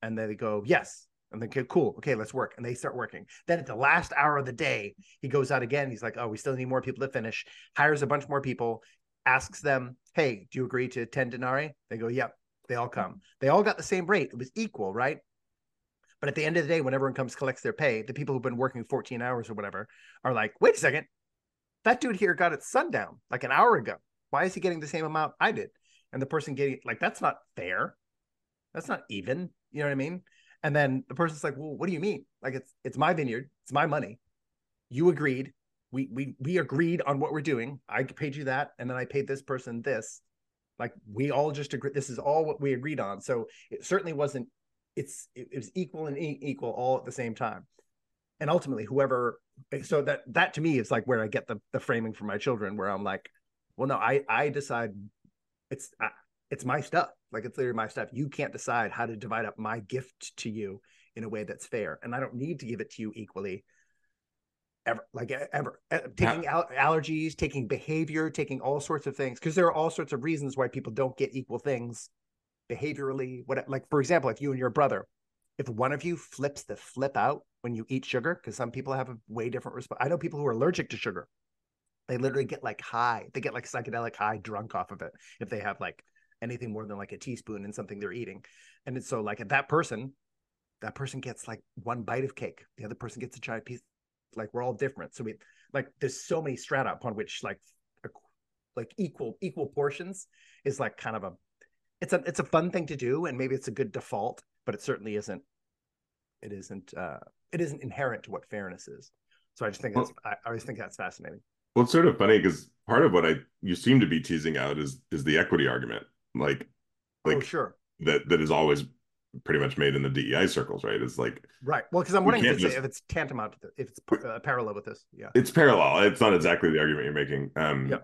And they go, Yes. And they go, cool. Okay, let's work. And they start working. Then at the last hour of the day, he goes out again. He's like, Oh, we still need more people to finish, hires a bunch more people, asks them, Hey, do you agree to 10 denarii? They go, Yep. They all come. They all got the same rate. It was equal, right? But at the end of the day, when everyone comes collects their pay, the people who've been working 14 hours or whatever are like, wait a second, that dude here got it sundown like an hour ago. Why is he getting the same amount I did? And the person getting like that's not fair. That's not even. You know what I mean? And then the person's like, well, what do you mean? Like it's it's my vineyard, it's my money. You agreed. We we we agreed on what we're doing. I paid you that, and then I paid this person this. Like we all just agreed. This is all what we agreed on. So it certainly wasn't. It's it, it was equal and equal all at the same time. And ultimately, whoever so that that to me is like where I get the the framing for my children, where I'm like, well, no, I I decide it's I, it's my stuff. Like it's literally my stuff. You can't decide how to divide up my gift to you in a way that's fair, and I don't need to give it to you equally. Ever, like ever, taking yeah. allergies, taking behavior, taking all sorts of things, because there are all sorts of reasons why people don't get equal things behaviorally. What, like for example, if you and your brother, if one of you flips the flip out when you eat sugar, because some people have a way different response. I know people who are allergic to sugar. They literally get like high. They get like psychedelic high, drunk off of it if they have like anything more than like a teaspoon in something they're eating. And it's so like that person, that person gets like one bite of cake. The other person gets a giant piece. Like we're all different. So we like there's so many strata upon which like like equal equal portions is like kind of a it's a it's a fun thing to do and maybe it's a good default, but it certainly isn't it isn't uh it isn't inherent to what fairness is. So I just think that's well, I, I always think that's fascinating. Well, it's sort of funny because part of what I you seem to be teasing out is is the equity argument like oh, like oh, sure that that is always pretty much made in the DEI circles, right? It's like right. Well, because I'm wondering if it's, just, if it's, tantamount to the, if it's uh, parallel with this. Yeah, it's parallel. It's not exactly the argument you're making. Um, yeah.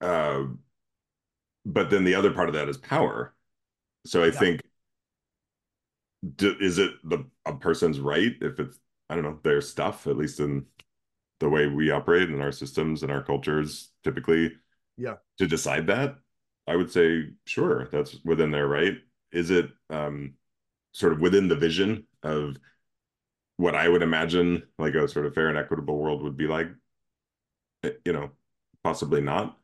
Uh, but then the other part of that is power. So I yeah. think, do, is it the a person's right if it's I don't know their stuff at least in the way we operate in our systems and our cultures typically? Yeah. To decide that i would say sure that's within their right. Is it um sort of within the vision of what i would imagine like a sort of fair and equitable world would be like? Eh, you know possibly not.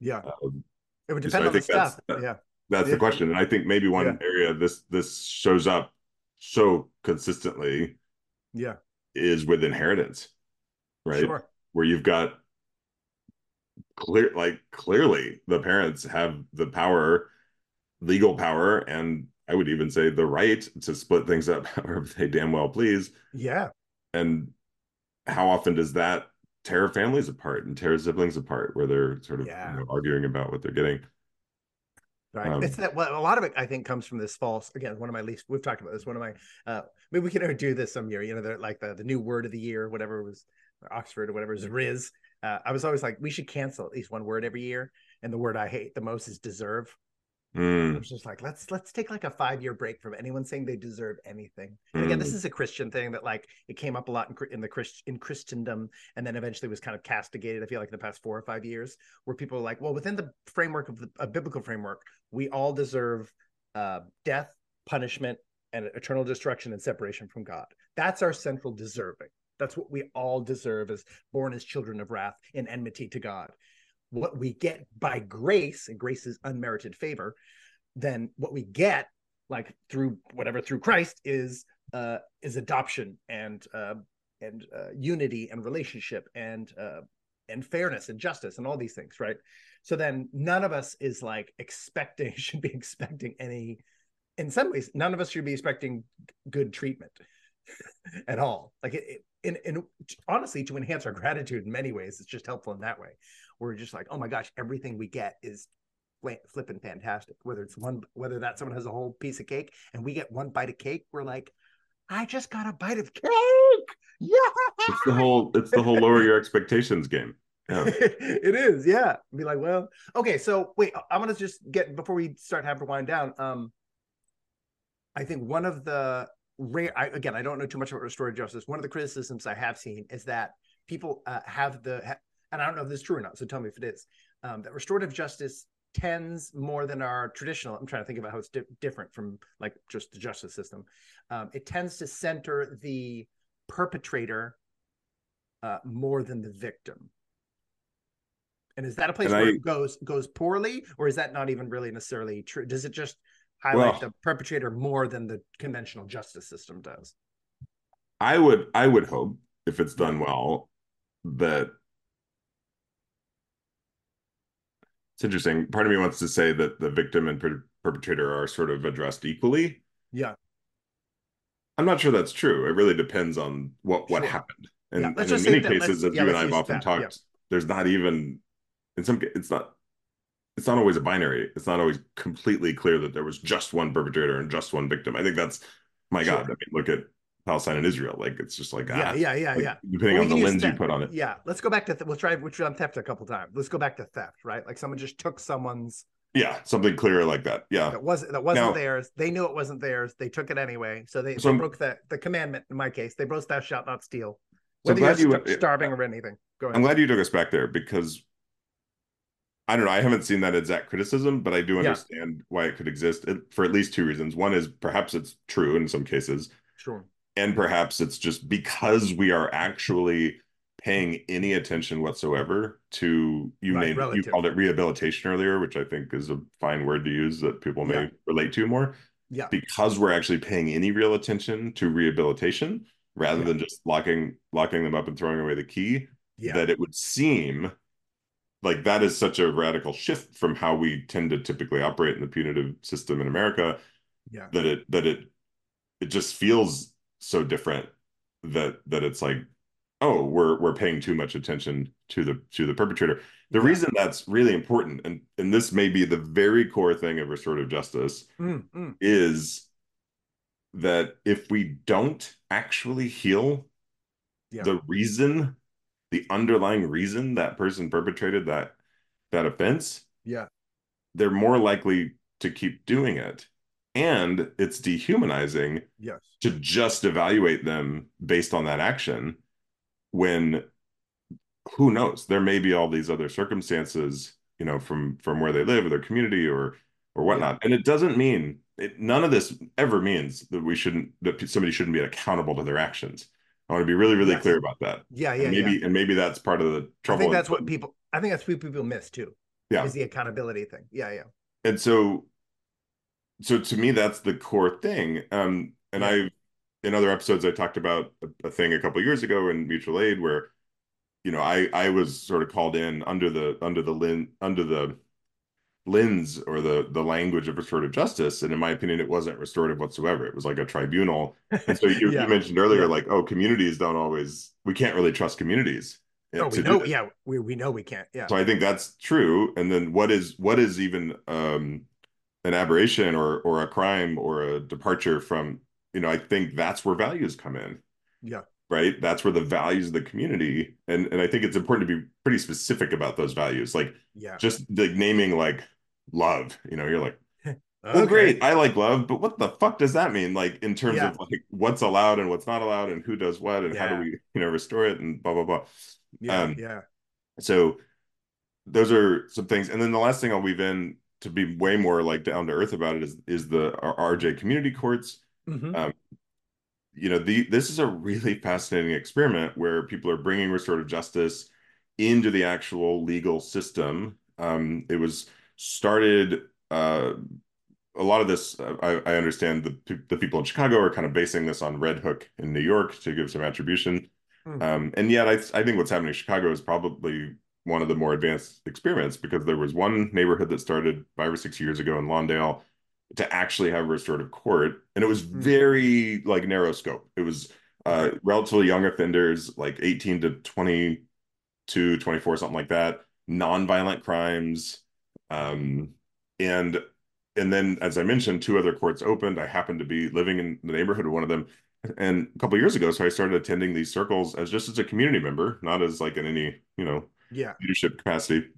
Yeah. Um, it would depend so on the stuff that, yeah. that's yeah. the question. And i think maybe one yeah. area this this shows up so consistently yeah. is with inheritance right? Sure. where you've got clear like clearly the parents have the power legal power and i would even say the right to split things up however they damn well please. Yeah. And how often does that tear families apart and tear siblings apart where they're sort of yeah. you know, arguing about what they're getting right um, it's that well a lot of it i think comes from this false again one of my least we've talked about this one of my uh maybe we can do this some year you know they're like the, the new word of the year whatever was oxford or whatever is rizz uh, I was always like, we should cancel at least one word every year. And the word I hate the most is deserve. Mm. I was just like, let's let's take like a five year break from anyone saying they deserve anything. And again, this mm. is a Christian thing that like it came up a lot in, in the Christ in Christendom, and then eventually was kind of castigated. I feel like in the past four or five years, where people are like, well, within the framework of the a biblical framework, we all deserve uh, death, punishment, and eternal destruction and separation from God. That's our central deserving. That's what we all deserve as born as children of wrath in enmity to God. What we get by grace, and grace is unmerited favor, then what we get, like through whatever through Christ, is uh, is adoption and uh, and uh, unity and relationship and uh, and fairness and justice and all these things, right? So then none of us is like expecting should be expecting any. In some ways, none of us should be expecting good treatment at all. Like it, it and honestly, to enhance our gratitude in many ways, it's just helpful in that way. We're just like, oh my gosh, everything we get is flipping fantastic. Whether it's one, whether that someone has a whole piece of cake and we get one bite of cake, we're like, I just got a bite of cake. Yeah. It's the whole, it's the whole lower your expectations game. Yeah. it is. Yeah. Be like, well, okay. So wait, I'm going to just get, before we start having to wind down. Um, I think one of the rare I, again i don't know too much about restorative justice one of the criticisms i have seen is that people uh, have the and i don't know if this is true or not so tell me if it is um, that restorative justice tends more than our traditional i'm trying to think about how it's di- different from like just the justice system um, it tends to center the perpetrator uh, more than the victim And is that a place And where I- it goes goes poorly, or is that not even really necessarily true? Does it just highlight Well- the perpetrator more than the conventional justice system does? I would I would hope if it's done well that it's interesting. Part of me wants to say that the victim and per- perpetrator are sort of addressed equally. Yeah. I'm not sure that's true. It really depends on what what Sure. happened. And, Yeah, and in many that- cases, as yeah, you and I have often that, talked, yeah. there's not even in some it's not it's not always a binary. It's not always completely clear that there was just one perpetrator and just one victim. I think that's my Sure. God. I mean, look at Palestine and Israel. Like it's just like Yeah, ah, yeah, yeah, like, yeah. depending Well, on the lens you put on it. Yeah, let's go back to th- we'll try done theft a couple times. Let's go back to theft, right? Like someone just took someone's Yeah, something clear like that. Yeah. that wasn't that wasn't Now- theirs. They knew it wasn't theirs. They took it anyway. So they, So they broke the the commandment in my case. They broke thou shalt not steal. So I'm you're you went- starving or anything. Go ahead. I'm glad you took us back there because I don't know. I haven't seen that exact criticism, but I do Yeah. understand why it could exist for at least two reasons. One is perhaps it's true in some cases, Sure. And perhaps it's just because we are actually paying any attention whatsoever to you Right, named you called it rehabilitation earlier, which I think is a fine word to use that people may Yeah. relate to more. Yeah. because we're actually paying any real attention to rehabilitation rather Yeah. than just locking locking them up and throwing away the key Yeah. that it would seem like that is such a radical shift from how we tend to typically operate in the punitive system in America yeah. that it that it it just feels so different that that it's like oh we're we're paying too much attention to the to the perpetrator the Yeah. reason that's really important and and this may be the very core thing of restorative justice Mm, mm. is that if we don't actually heal Yeah. the reason the underlying reason that person perpetrated that that offense Yeah. they're more likely to keep doing it and it's dehumanizing Yes. to just evaluate them based on that action when who knows there may be all these other circumstances you know from from where they live or their community or or whatnot and it doesn't mean it, none of this ever means that we shouldn't that somebody shouldn't be accountable to their actions i want to be really really Yes. clear about that Yeah. Yeah. and maybe yeah. and maybe that's part of the I trouble think that's what people. I think that's what people miss too. Yeah. Is the accountability thing. Yeah. Yeah. and so so to me that's the core thing um and Yeah. i in other episodes i talked about a, a thing a couple years ago in mutual aid where you know i i was sort of called in under the under the lin under the lens or the the language of restorative justice and in my opinion it wasn't restorative whatsoever it was like a tribunal and so you, Yeah. you mentioned earlier Yeah. like oh communities don't always we can't really trust communities Oh, we know. Yeah. We we know we can't. Yeah. So I think that's true. And then what is what is even um an aberration or or a crime or a departure from, you know, I think that's where values come in, Yeah. right? That's where the values of the community and and I think it's important to be pretty specific about those values. Like Yeah. just like naming like love, you know, you're like, well, great, I like love, but what the fuck does that mean? Like in terms Yeah. of like what's allowed and what's not allowed and who does what and how do we, you know, restore it and blah blah blah. Yeah. um, yeah. So those are some things. And then the last thing I'll weave in to be way more like down to earth about it is is the RJ community courts. Mhm. Um, you know, the this is a really fascinating experiment where people are bringing restorative justice into the actual legal system. Um, it was started. Uh, a lot of this, uh, I, I understand the the people in Chicago are kind of basing this on Red Hook in New York to give some attribution. Hmm. Um, and yet, I, I think what's happening in Chicago is probably one of the more advanced experiments because there was one neighborhood that started five or six years ago in Lawndale to actually have a restorative court, and it was Hmm. very like narrow scope. It was uh, relatively young offenders, like 18 to 22, 24, something like that, non-violent crimes, um, and and then as I mentioned, two other courts opened. I happened to be living in the neighborhood of one of them and a couple of years ago so i started attending these circles as just as a community member not as like in any you know Yeah. leadership capacity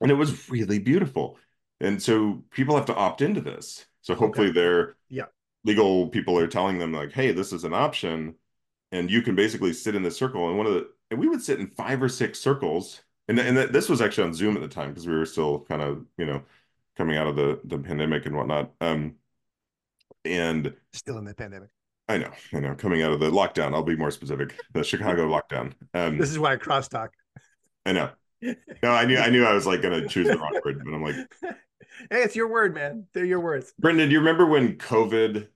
and it was really beautiful and so people have to opt into this so hopefully Okay. their Yeah. legal people are telling them like hey this is an option and you can basically sit in this circle and one of the and we would sit in five or six circles and, and this was actually on zoom at the time because we were still kind of you know coming out of the the pandemic and whatnot um and Still in the pandemic. I know, I know. Coming out of the lockdown, I'll be more specific. The Chicago lockdown. Um, This is why I crosstalk. I know. no, I knew I knew I was like gonna choose the wrong word, but I'm like, hey, it's your word, man. They're your words. Brendan, do you remember when COVID?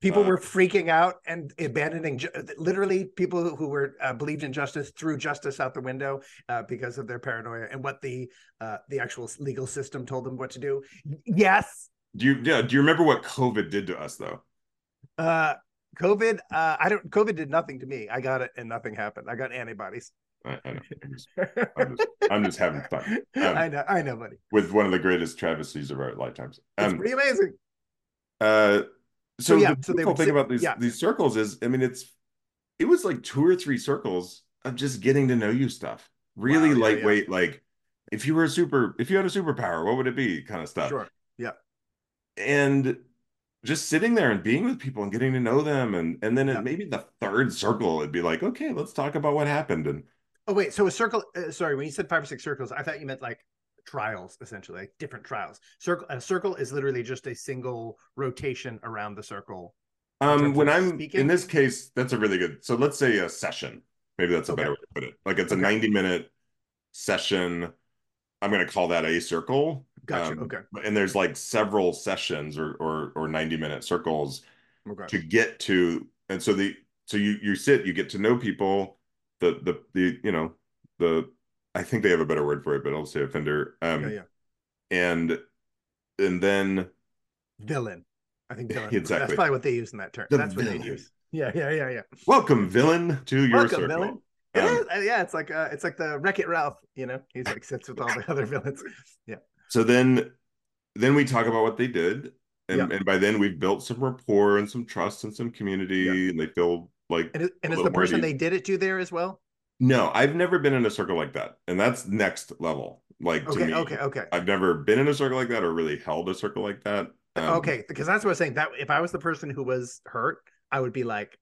People uh, were freaking out and abandoning. Literally, people who were uh, believed in justice threw justice out the window uh, because of their paranoia and what the uh, the actual legal system told them what to do. Yes. Do you yeah? Do you remember what COVID did to us though? Uh, COVID. Uh, I don't. COVID did nothing to me. I got it and nothing happened. I got antibodies. I, I know. I'm just, I'm, just, I'm just, having fun. Um, I know, I know, buddy. With one of the greatest travesties of our lifetimes. Um, it's pretty amazing. Uh, so, so yeah, the so cool thing sit, about these yeah. these circles is, I mean, it's it was like two or three circles of just getting to know you stuff. Really wow, yeah, lightweight, yeah. like if you were a super, if you had a superpower, what would it be? Kind of stuff. Sure. Yeah. And just sitting there and being with people and getting to know them, and and then maybe the third circle, it'd be like, okay, let's talk about what happened and Oh wait, so a circle. Uh, sorry, when you said five or six circles, I thought you meant like trials, essentially, like different trials. Circle. A circle is literally just a single rotation around the circle. Um, when I'm speaking? in this case, that's a really good. So let's say a session. Maybe that's a okay. better way to put it. Like it's a 90 minute session. I'm going to call that a circle. Gotcha. Um, okay. And there's like several sessions or or, or 90 minute circles okay. to get to. And so the so you you sit, you get to know people the the the you know the I think they have a better word for it, but I'll say offender. Um, yeah, yeah. And and then villain. I think villain. exactly. That's probably what they use in that term. The That's villain. what they use. Yeah, yeah, yeah, yeah. Welcome, villain, to your Welcome, circle. Villain. Um, uh, yeah, it's like uh, it's like the Wreck It Ralph. You know, he's like sits with all the other villains. Yeah. So then, then we talk about what they did, and yeah. and by then we've built some rapport and some trust and some community, yeah. and they feel like and, is, and is the person they did it to there as well? No i've never been in a circle like that and that's next level. Like okay me, okay okay. I've never been in a circle like that or really held a circle like that um, okay because that's what i was saying that if i was the person who was hurt i would be like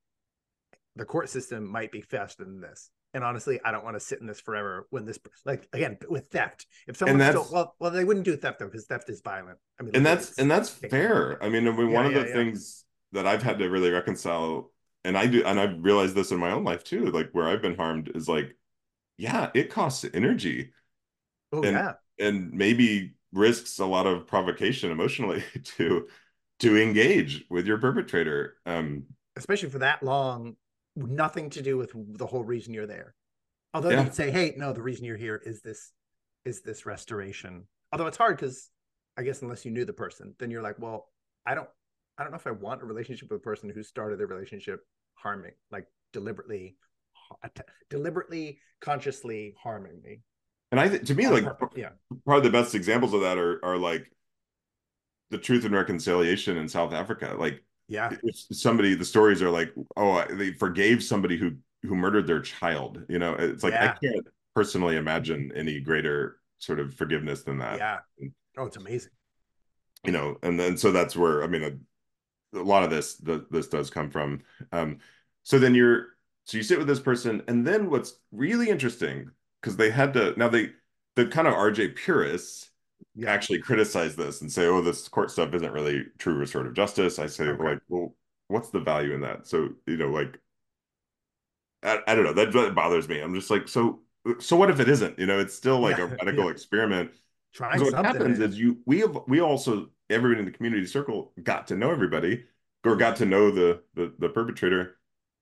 the court system might be faster than this. And honestly i don't want to sit in this forever when this like again with theft. If someone still well well they wouldn't do theft though because theft is violent. I mean and that's and that's fair. I mean, I mean yeah, one of the yeah. things that i've had to really reconcile and I do, and I've realized this in my own life too, like where I've been harmed is like, yeah, it costs energy. Oh, and, yeah. And maybe risks a lot of provocation emotionally to to engage with your perpetrator. Um, especially for that long, nothing to do with the whole reason you're there. Although yeah. you'd say, hey, no, the reason you're here is this is this restoration. Although it's hard because I guess unless you knew the person, then you're like, well, I don't I don't know if I want a relationship with a person who started their relationship harming, like deliberately, deliberately, consciously harming me. And I, to me, like, yeah, probably the best examples of that are are like the Truth and Reconciliation in South Africa. Like, yeah, if somebody, the stories are like, oh, they forgave somebody who who murdered their child. You know, it's like yeah. I can't personally imagine any greater sort of forgiveness than that. Yeah. Oh, it's amazing. You know, and then so that's where I mean, uh, a lot of this the, this does come from um so then you're so you sit with this person and then what's really interesting because they had to now they the kind of rj purists yeah. actually criticize this and say oh this court stuff isn't really true restorative justice i say okay. like well what's the value in that so you know like I, I don't know that, that bothers me i'm just like so so what if it isn't you know it's still like yeah. a medical yeah. experiment Trying so what happens is you we have we also everybody in the community circle got to know everybody or got to know the, the, the perpetrator.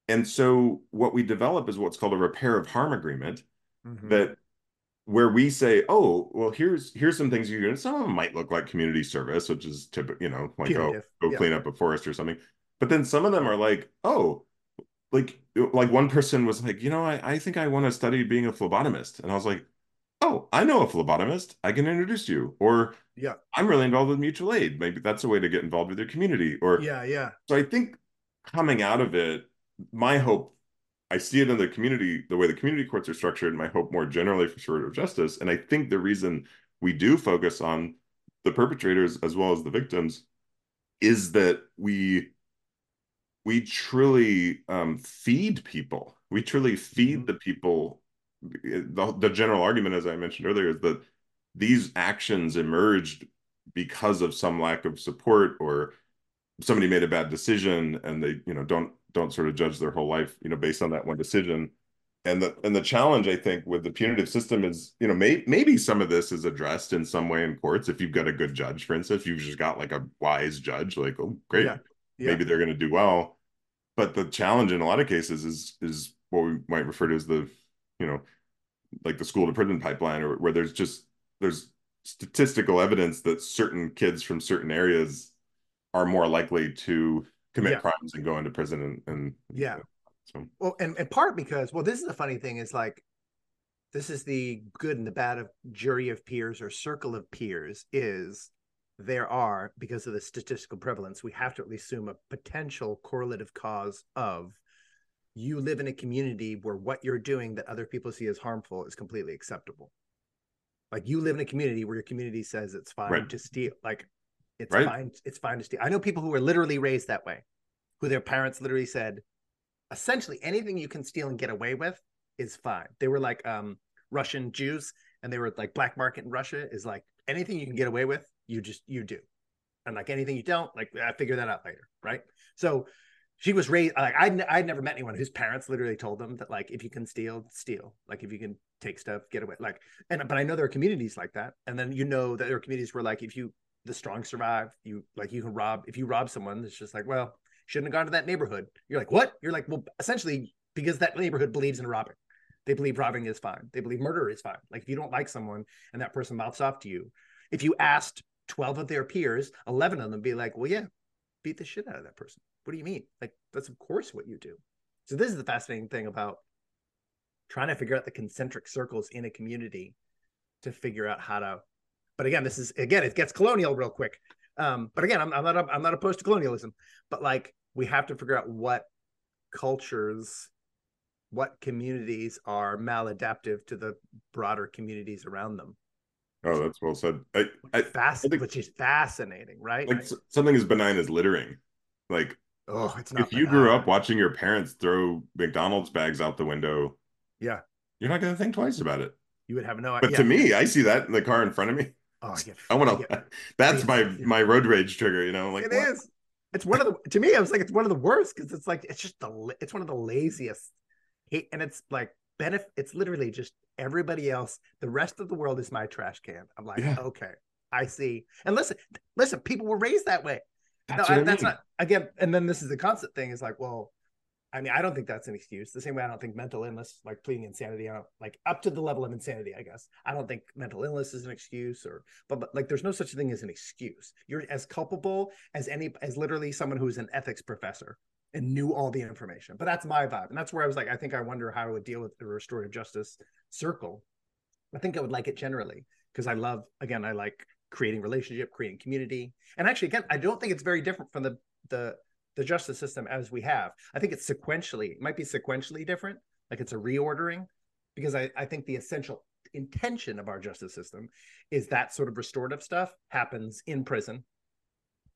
And so what we develop is what's called a repair of harm agreement mm-hmm. that where we say, oh, well, here's here's some things you can. Some of them might look like community service, which is typical, you know, like oh, go yeah. clean up a forest or something. But then some of them are like, oh, like like one person was like, you know, I, I think I want to study being a phlebotomist, and I was like, oh, I know a phlebotomist. I can introduce you. Or yeah, I'm really involved with mutual aid. Maybe that's a way to get involved with your community. Or yeah, yeah. So I think coming out of it, my hope, I see it in the community, the way the community courts are structured, my hope more generally for restorative justice. And I think the reason we do focus on the perpetrators as well as the victims is that we we truly um, feed people. We truly feed mm-hmm. the people the, the general argument, as I mentioned earlier, is that these actions emerged because of some lack of support or somebody made a bad decision and they you know don't don't sort of judge their whole life you know based on that one decision and the and the challenge i think with the punitive system is you know may, maybe some of this is addressed in some way in courts if you've got a good judge for instance you've just got like a wise judge like oh great yeah. Yeah. maybe they're going to do well but the challenge in a lot of cases is is what we might refer to as the you know like the school to prison pipeline or where there's just there's statistical evidence that certain kids from certain areas are more likely to commit yeah. crimes and go into prison and, and yeah so well, and, in part because well, this is the funny thing is like this is the good and the bad of jury of peers or circle of peers is there are because of the statistical prevalence we have to at least assume a potential correlative cause of you live in a community where what you're doing that other people see as harmful is completely acceptable like you live in a community where your community says it's fine right. to steal like it's right. fine it's fine to steal i know people who were literally raised that way who their parents literally said essentially anything you can steal and get away with is fine. They were like um, Russian Jews, and they were like black market in Russia is like anything you can get away with, you just you do, and like anything you don't, like I figure that out later, right? So she was raised like I'd I'd never met anyone whose parents literally told them that like if you can steal, steal. Like if you can take stuff, get away. Like and but I know there are communities like that, and then you know that there are communities where like if you the strong survive, you like you can rob if you rob someone, it's just like well shouldn't have gone to that neighborhood. You're like, what? You're like, well, essentially, because that neighborhood believes in robbing. They believe robbing is fine. They believe murder is fine. Like if you don't like someone and that person mouths off to you, if you asked 12 of their peers, 11 of them be like, well, yeah, beat the shit out of that person. What do you mean? Like that's of course what you do. So this is the fascinating thing about trying to figure out the concentric circles in a community to figure out how to but again this is again it gets colonial real quick. Um, but again I'm, I'm not i'm not opposed to colonialism but like we have to figure out what cultures what communities are maladaptive to the broader communities around them. Oh that's well said. I, I, Fast, I think, which is fascinating right? like something as benign as littering. Like oh it's not if you grew up watching your parents throw mcdonald's bags out the window yeah you're not going to think twice about it you would have no idea but to me i see that in the car in front of me oh I, get, I want to that's my my road rage trigger you know like it what? is it's one of the to me, I was like, it's one of the worst because it's like it's just the it's one of the laziest, and it's like benefit. It's literally just everybody else. The rest of the world is my trash can. I'm like, yeah. okay, I see. And listen, listen, people were raised that way. That's, no, I, I that's not again. And then this is the constant thing is like, well, I mean, I don't think that's an excuse. The same way I don't think mental illness, like pleading insanity, I don't like up to the level of insanity, I guess. I don't think mental illness is an excuse or but, but like there's no such thing as an excuse. You're as culpable as any as literally someone who's an ethics professor and knew all the information. But that's my vibe. And that's where I was like, I think I wonder how I would deal with the restorative justice circle. I think I would like it generally because I love again, I like creating relationship, creating community. And actually again, I don't think it's very different from the the the justice system as we have. I think it's sequentially, it might be sequentially different, like it's a reordering, because I, I think the essential intention of our justice system is that sort of restorative stuff happens in prison.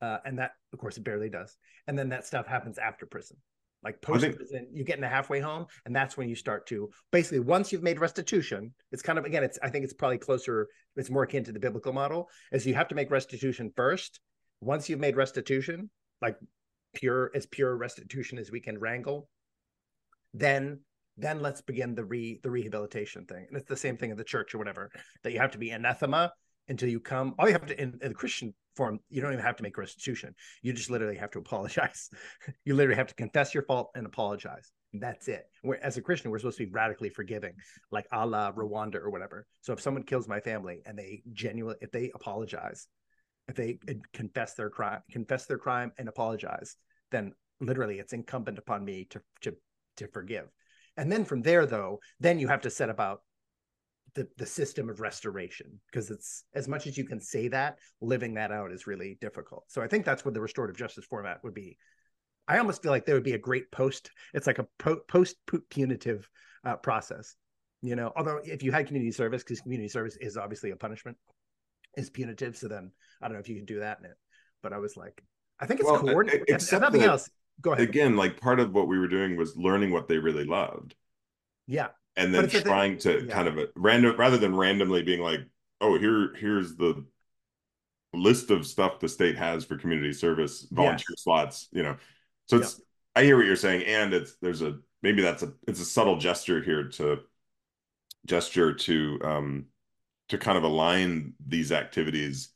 Uh, and that, of course, it barely does. And then that stuff happens after prison. Like post think... you get in the halfway home, and that's when you start to basically once you've made restitution. It's kind of again, it's I think it's probably closer, it's more akin to the biblical model, is you have to make restitution first. Once you've made restitution, like pure as pure restitution as we can wrangle, then then let's begin the re the rehabilitation thing. And it's the same thing in the church or whatever that you have to be anathema until you come. All you have to in, in the Christian form, you don't even have to make restitution. You just literally have to apologize. you literally have to confess your fault and apologize. That's it. Where as a Christian, we're supposed to be radically forgiving, like Allah, Rwanda or whatever. So if someone kills my family and they genuinely, if they apologize, if they confess their crime, confess their crime and apologize, then literally it's incumbent upon me to to to forgive. And then from there, though, then you have to set about the the system of restoration because it's as much as you can say that, living that out is really difficult. So I think that's what the restorative justice format would be. I almost feel like there would be a great post. It's like a po- post punitive uh, process, you know. Although if you had community service, because community service is obviously a punishment, is punitive. So then I don't know if you can do that in it. But I was like, I think it's well, coordinated. Except nothing else. Go ahead. Again, like part of what we were doing was learning what they really loved. Yeah. And then trying to yeah. kind of a, random rather than randomly being like, oh, here, here's the list of stuff the state has for community service volunteer yes. slots, you know. So it's yeah. I hear what you're saying, and it's there's a maybe that's a it's a subtle gesture here to gesture to um to kind of align these activities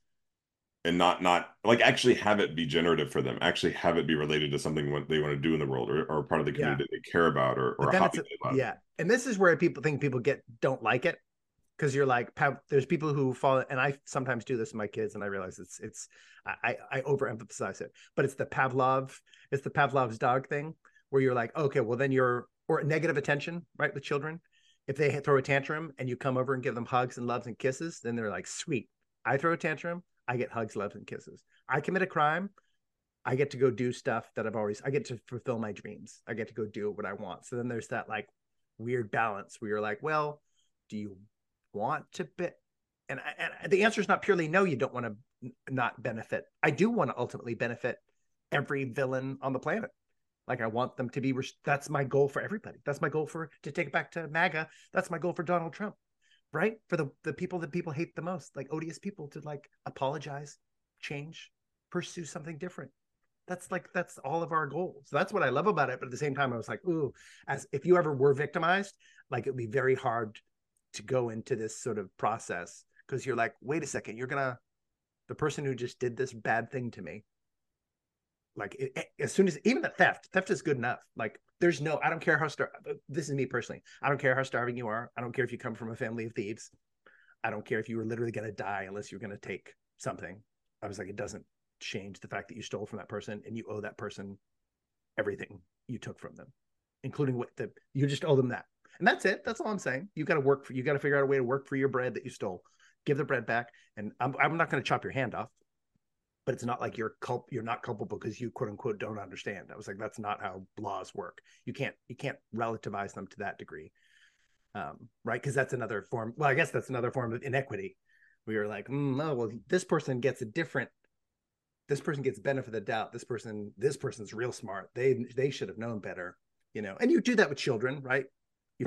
and not not like actually have it be generative for them actually have it be related to something what they want to do in the world or, or part of the community yeah. they care about or, or a hobby a, yeah and this is where people think people get don't like it because you're like there's people who fall and i sometimes do this with my kids and i realize it's it's i i overemphasize it but it's the pavlov it's the pavlov's dog thing where you're like okay well then you're or negative attention right with children if they throw a tantrum and you come over and give them hugs and loves and kisses then they're like sweet i throw a tantrum i get hugs loves and kisses. I commit a crime i get to go do stuff that i've always i get to fulfill my dreams. I get to go do what i want. So then there's that like weird balance where you're like well do you want to be and, and the answer is not purely no you don't want to not benefit. I do want to ultimately benefit every villain on the planet. Like i want them to be that's my goal for everybody. That's my goal for to take it back to maga. That's my goal for donald trump right for the the people that people hate the most like odious people to like apologize change pursue something different that's like that's all of our goals that's what i love about it but at the same time i was like ooh as if you ever were victimized like it would be very hard to go into this sort of process because you're like, wait a second, you're gonna the person who just did this bad thing to me. Like it, as soon as even the theft, theft is good enough. Like there's no, I don't care how star. This is me personally. I don't care how starving you are. I don't care if you come from a family of thieves. I don't care if you were literally gonna die unless you're gonna take something. I was like, it doesn't change the fact that you stole from that person and you owe that person everything you took from them, including what the you just owe them that. And that's it. That's all I'm saying. You got to work for, you got to figure out a way to work for your bread that you stole. Give the bread back. And I'm, I'm not going to chop your hand off, but it's not like you're culp, you're not culpable because you quote unquote don't understand. I was like, that's not how laws work. You can't, you can't relativize them to that degree. Um, right. Cause that's another form. Well, I guess that's another form of inequity. We were like, mm, no, well, this person gets a different this person gets benefit of the doubt. This person, this person's real smart. They they should have known better, you know. And you do that with children, right?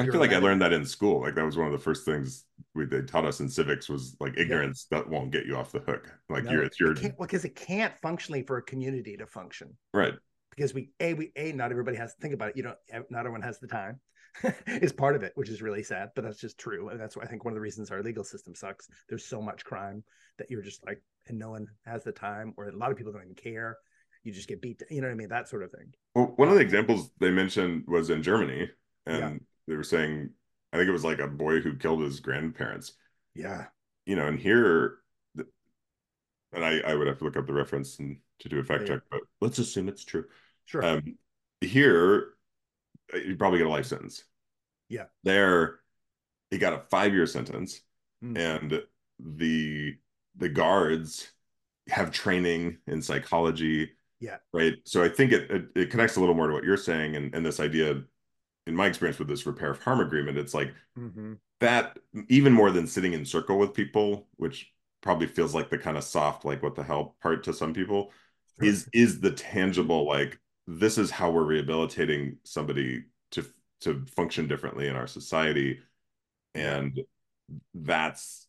I feel like I learned that in school. Like that was one of the first things we they taught us in civics was like ignorance yeah. that won't get you off the hook. Like no, you're it's your well because it can't functionally for a community to function. Right. Because we a we a not everybody has to think about it. You know, eh, not everyone has the time. is part of it, which is really sad, but that's just true. And that's why I think one of the reasons our legal system sucks. There's so much crime that you're just like, and no one has the time, or a lot of people don't even care. You just get beat. You know what I mean? That sort of thing. Well, one of the examples they mentioned was in Germany, and yeah they were saying I think it was like a boy who killed his grandparents. Yeah. You know, and here and I, I would have to look up the reference and to do a fact yeah. check, but let's assume it's true. Sure. Um, here you probably get a life sentence. Yeah. There he got a five year sentence mm. and the the guards have training in psychology. Yeah. Right. So I think it, it, it connects a little more to what you're saying and, and this idea in my experience with this repair of harm agreement, it's like mm-hmm. that even more than sitting in circle with people, which probably feels like the kind of soft, like what the hell part to some people, sure. is is the tangible like this is how we're rehabilitating somebody to to function differently in our society, and that's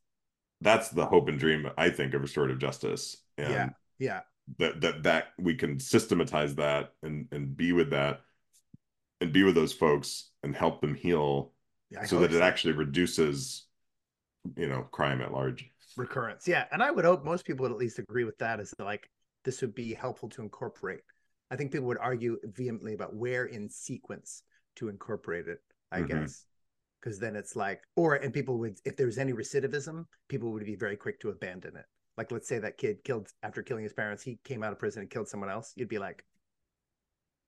that's the hope and dream I think of restorative justice. And yeah, yeah. That that that we can systematize that and and be with that and be with those folks and help them heal yeah, so that so. it actually reduces you know crime at large. Recurrence yeah and i would hope most people would at least agree with that is like this would be helpful to incorporate. I think people would argue vehemently about where in sequence to incorporate it i mm-hmm. guess. Because then it's like or and people would if there's any recidivism people would be very quick to abandon it. Like let's say that kid killed after killing his parents he came out of prison and killed someone else you'd be like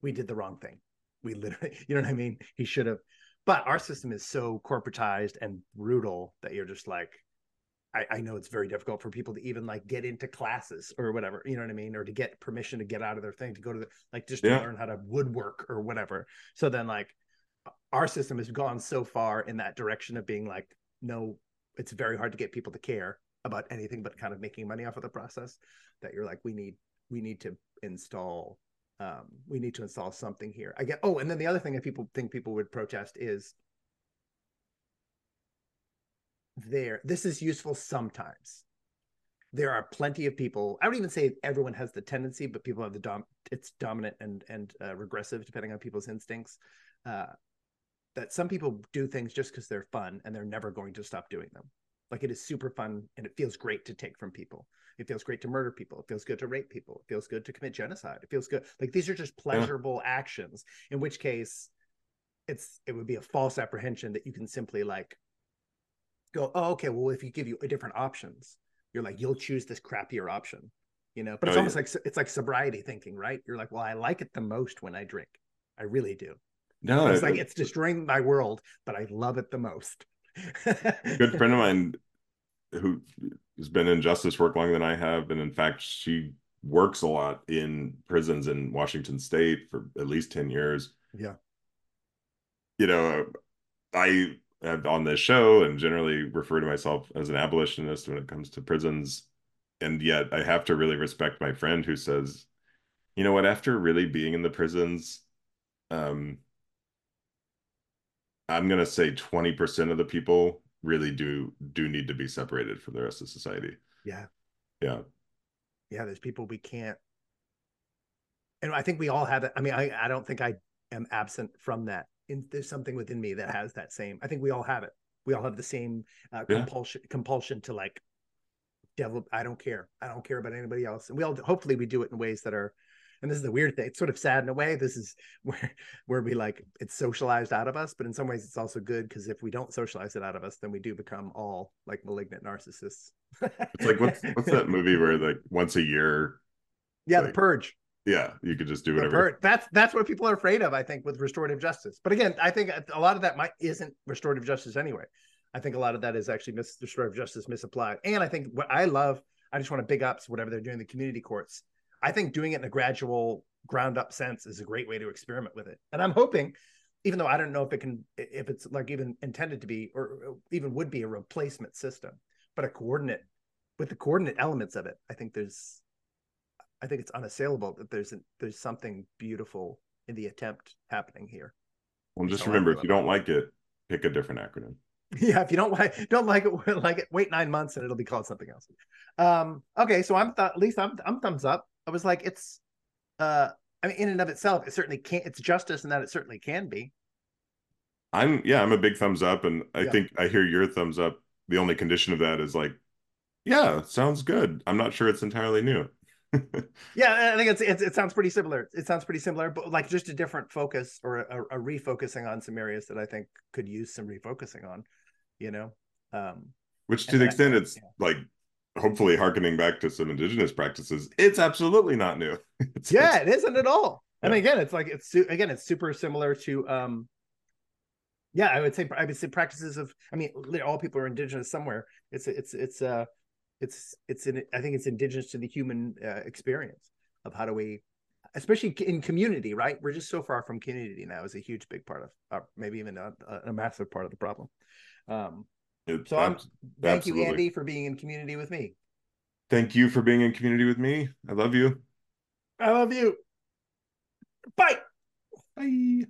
we did the wrong thing we literally, you know what I mean? He should have. But our system is so corporatized and brutal that you're just like, I, I, know it's very difficult for people to even like get into classes or whatever, you know what I mean? Or to get permission to get out of their thing, to go to the, like just to learn how to woodwork or whatever. So then like our system has gone so far in that direction of being like, no, it's very hard to get people to care about anything but kind of making money off of the process that you're like, we need, we need to install um, we need to install something here. I get. Oh, and then the other thing that people think people would protest is there. This is useful sometimes. There are plenty of people. I don't even say everyone has the tendency, but people have the dom. It's dominant and and uh, regressive depending on people's instincts. Uh, that some people do things just because they're fun and they're never going to stop doing them. Like it is super fun and it feels great to take from people. It feels great to murder people. It feels good to rape people. It feels good to commit genocide. It feels good. Like these are just pleasurable yeah. actions, in which case it's it would be a false apprehension that you can simply like go, oh, okay, well, if you give you different options, you're like, you'll choose this crappier option, you know. But it's oh, almost yeah. like it's like sobriety thinking, right? You're like, well, I like it the most when I drink. I really do. No, it's like it's destroying my world, but I love it the most. good friend of mine who has been in justice work longer than I have, and in fact, she works a lot in prisons in Washington State for at least ten years. Yeah, you know, I have on this show and generally refer to myself as an abolitionist when it comes to prisons, and yet I have to really respect my friend who says, you know what, after really being in the prisons, um, I'm gonna say 20% of the people really do do need to be separated from the rest of society. Yeah. Yeah. Yeah, there's people we can't and I think we all have it. I mean, I, I don't think I am absent from that. In, there's something within me that has that same. I think we all have it. We all have the same uh, yeah. compulsion compulsion to like devil. I don't care. I don't care about anybody else. And we all hopefully we do it in ways that are and this is the weird thing. It's sort of sad in a way. This is where where we like it's socialized out of us, but in some ways it's also good because if we don't socialize it out of us, then we do become all like malignant narcissists. it's like what's what's that movie where like once a year? Yeah, like, the purge. Yeah, you could just do whatever. That's that's what people are afraid of, I think, with restorative justice. But again, I think a lot of that might isn't restorative justice anyway. I think a lot of that is actually mis- restorative justice misapplied. And I think what I love, I just want to big ups whatever they're doing the community courts I think doing it in a gradual ground up sense is a great way to experiment with it. And I'm hoping, even though I don't know if it can, if it's like even intended to be, or even would be a replacement system, but a coordinate with the coordinate elements of it, I think there's, I think it's unassailable that there's a, there's something beautiful in the attempt happening here. Well, just remember, if you don't like it, pick a different acronym. Yeah, if you don't like don't like it, like it, wait nine months and it'll be called something else. Um, okay, so I'm th- at least I'm I'm thumbs up. I was like, it's uh I mean, in and of itself, it certainly can't it's justice and that it certainly can be. I'm yeah, I'm a big thumbs up, and I yeah. think I hear your thumbs up. The only condition of that is like, yeah, sounds good. I'm not sure it's entirely new. yeah, I think it's, it's, it sounds pretty similar. It sounds pretty similar, but like just a different focus or a, a, refocusing on some areas that I think could use some refocusing on. You know, um, which to the extent I, it's yeah. like hopefully harkening back to some indigenous practices, it's absolutely not new. it's, yeah, it's, it isn't at all. Yeah. And again, it's like it's again, it's super similar to um yeah, I would say I would say practices of I mean all people are indigenous somewhere. It's it's it's uh it's it's in I think it's indigenous to the human uh, experience of how do we especially in community, right? We're just so far from community now is a huge big part of uh, maybe even a, a massive part of the problem. Um it, so I'm, thank absolutely. you, Andy, for being in community with me. Thank you for being in community with me. I love you. I love you. Bye. Bye.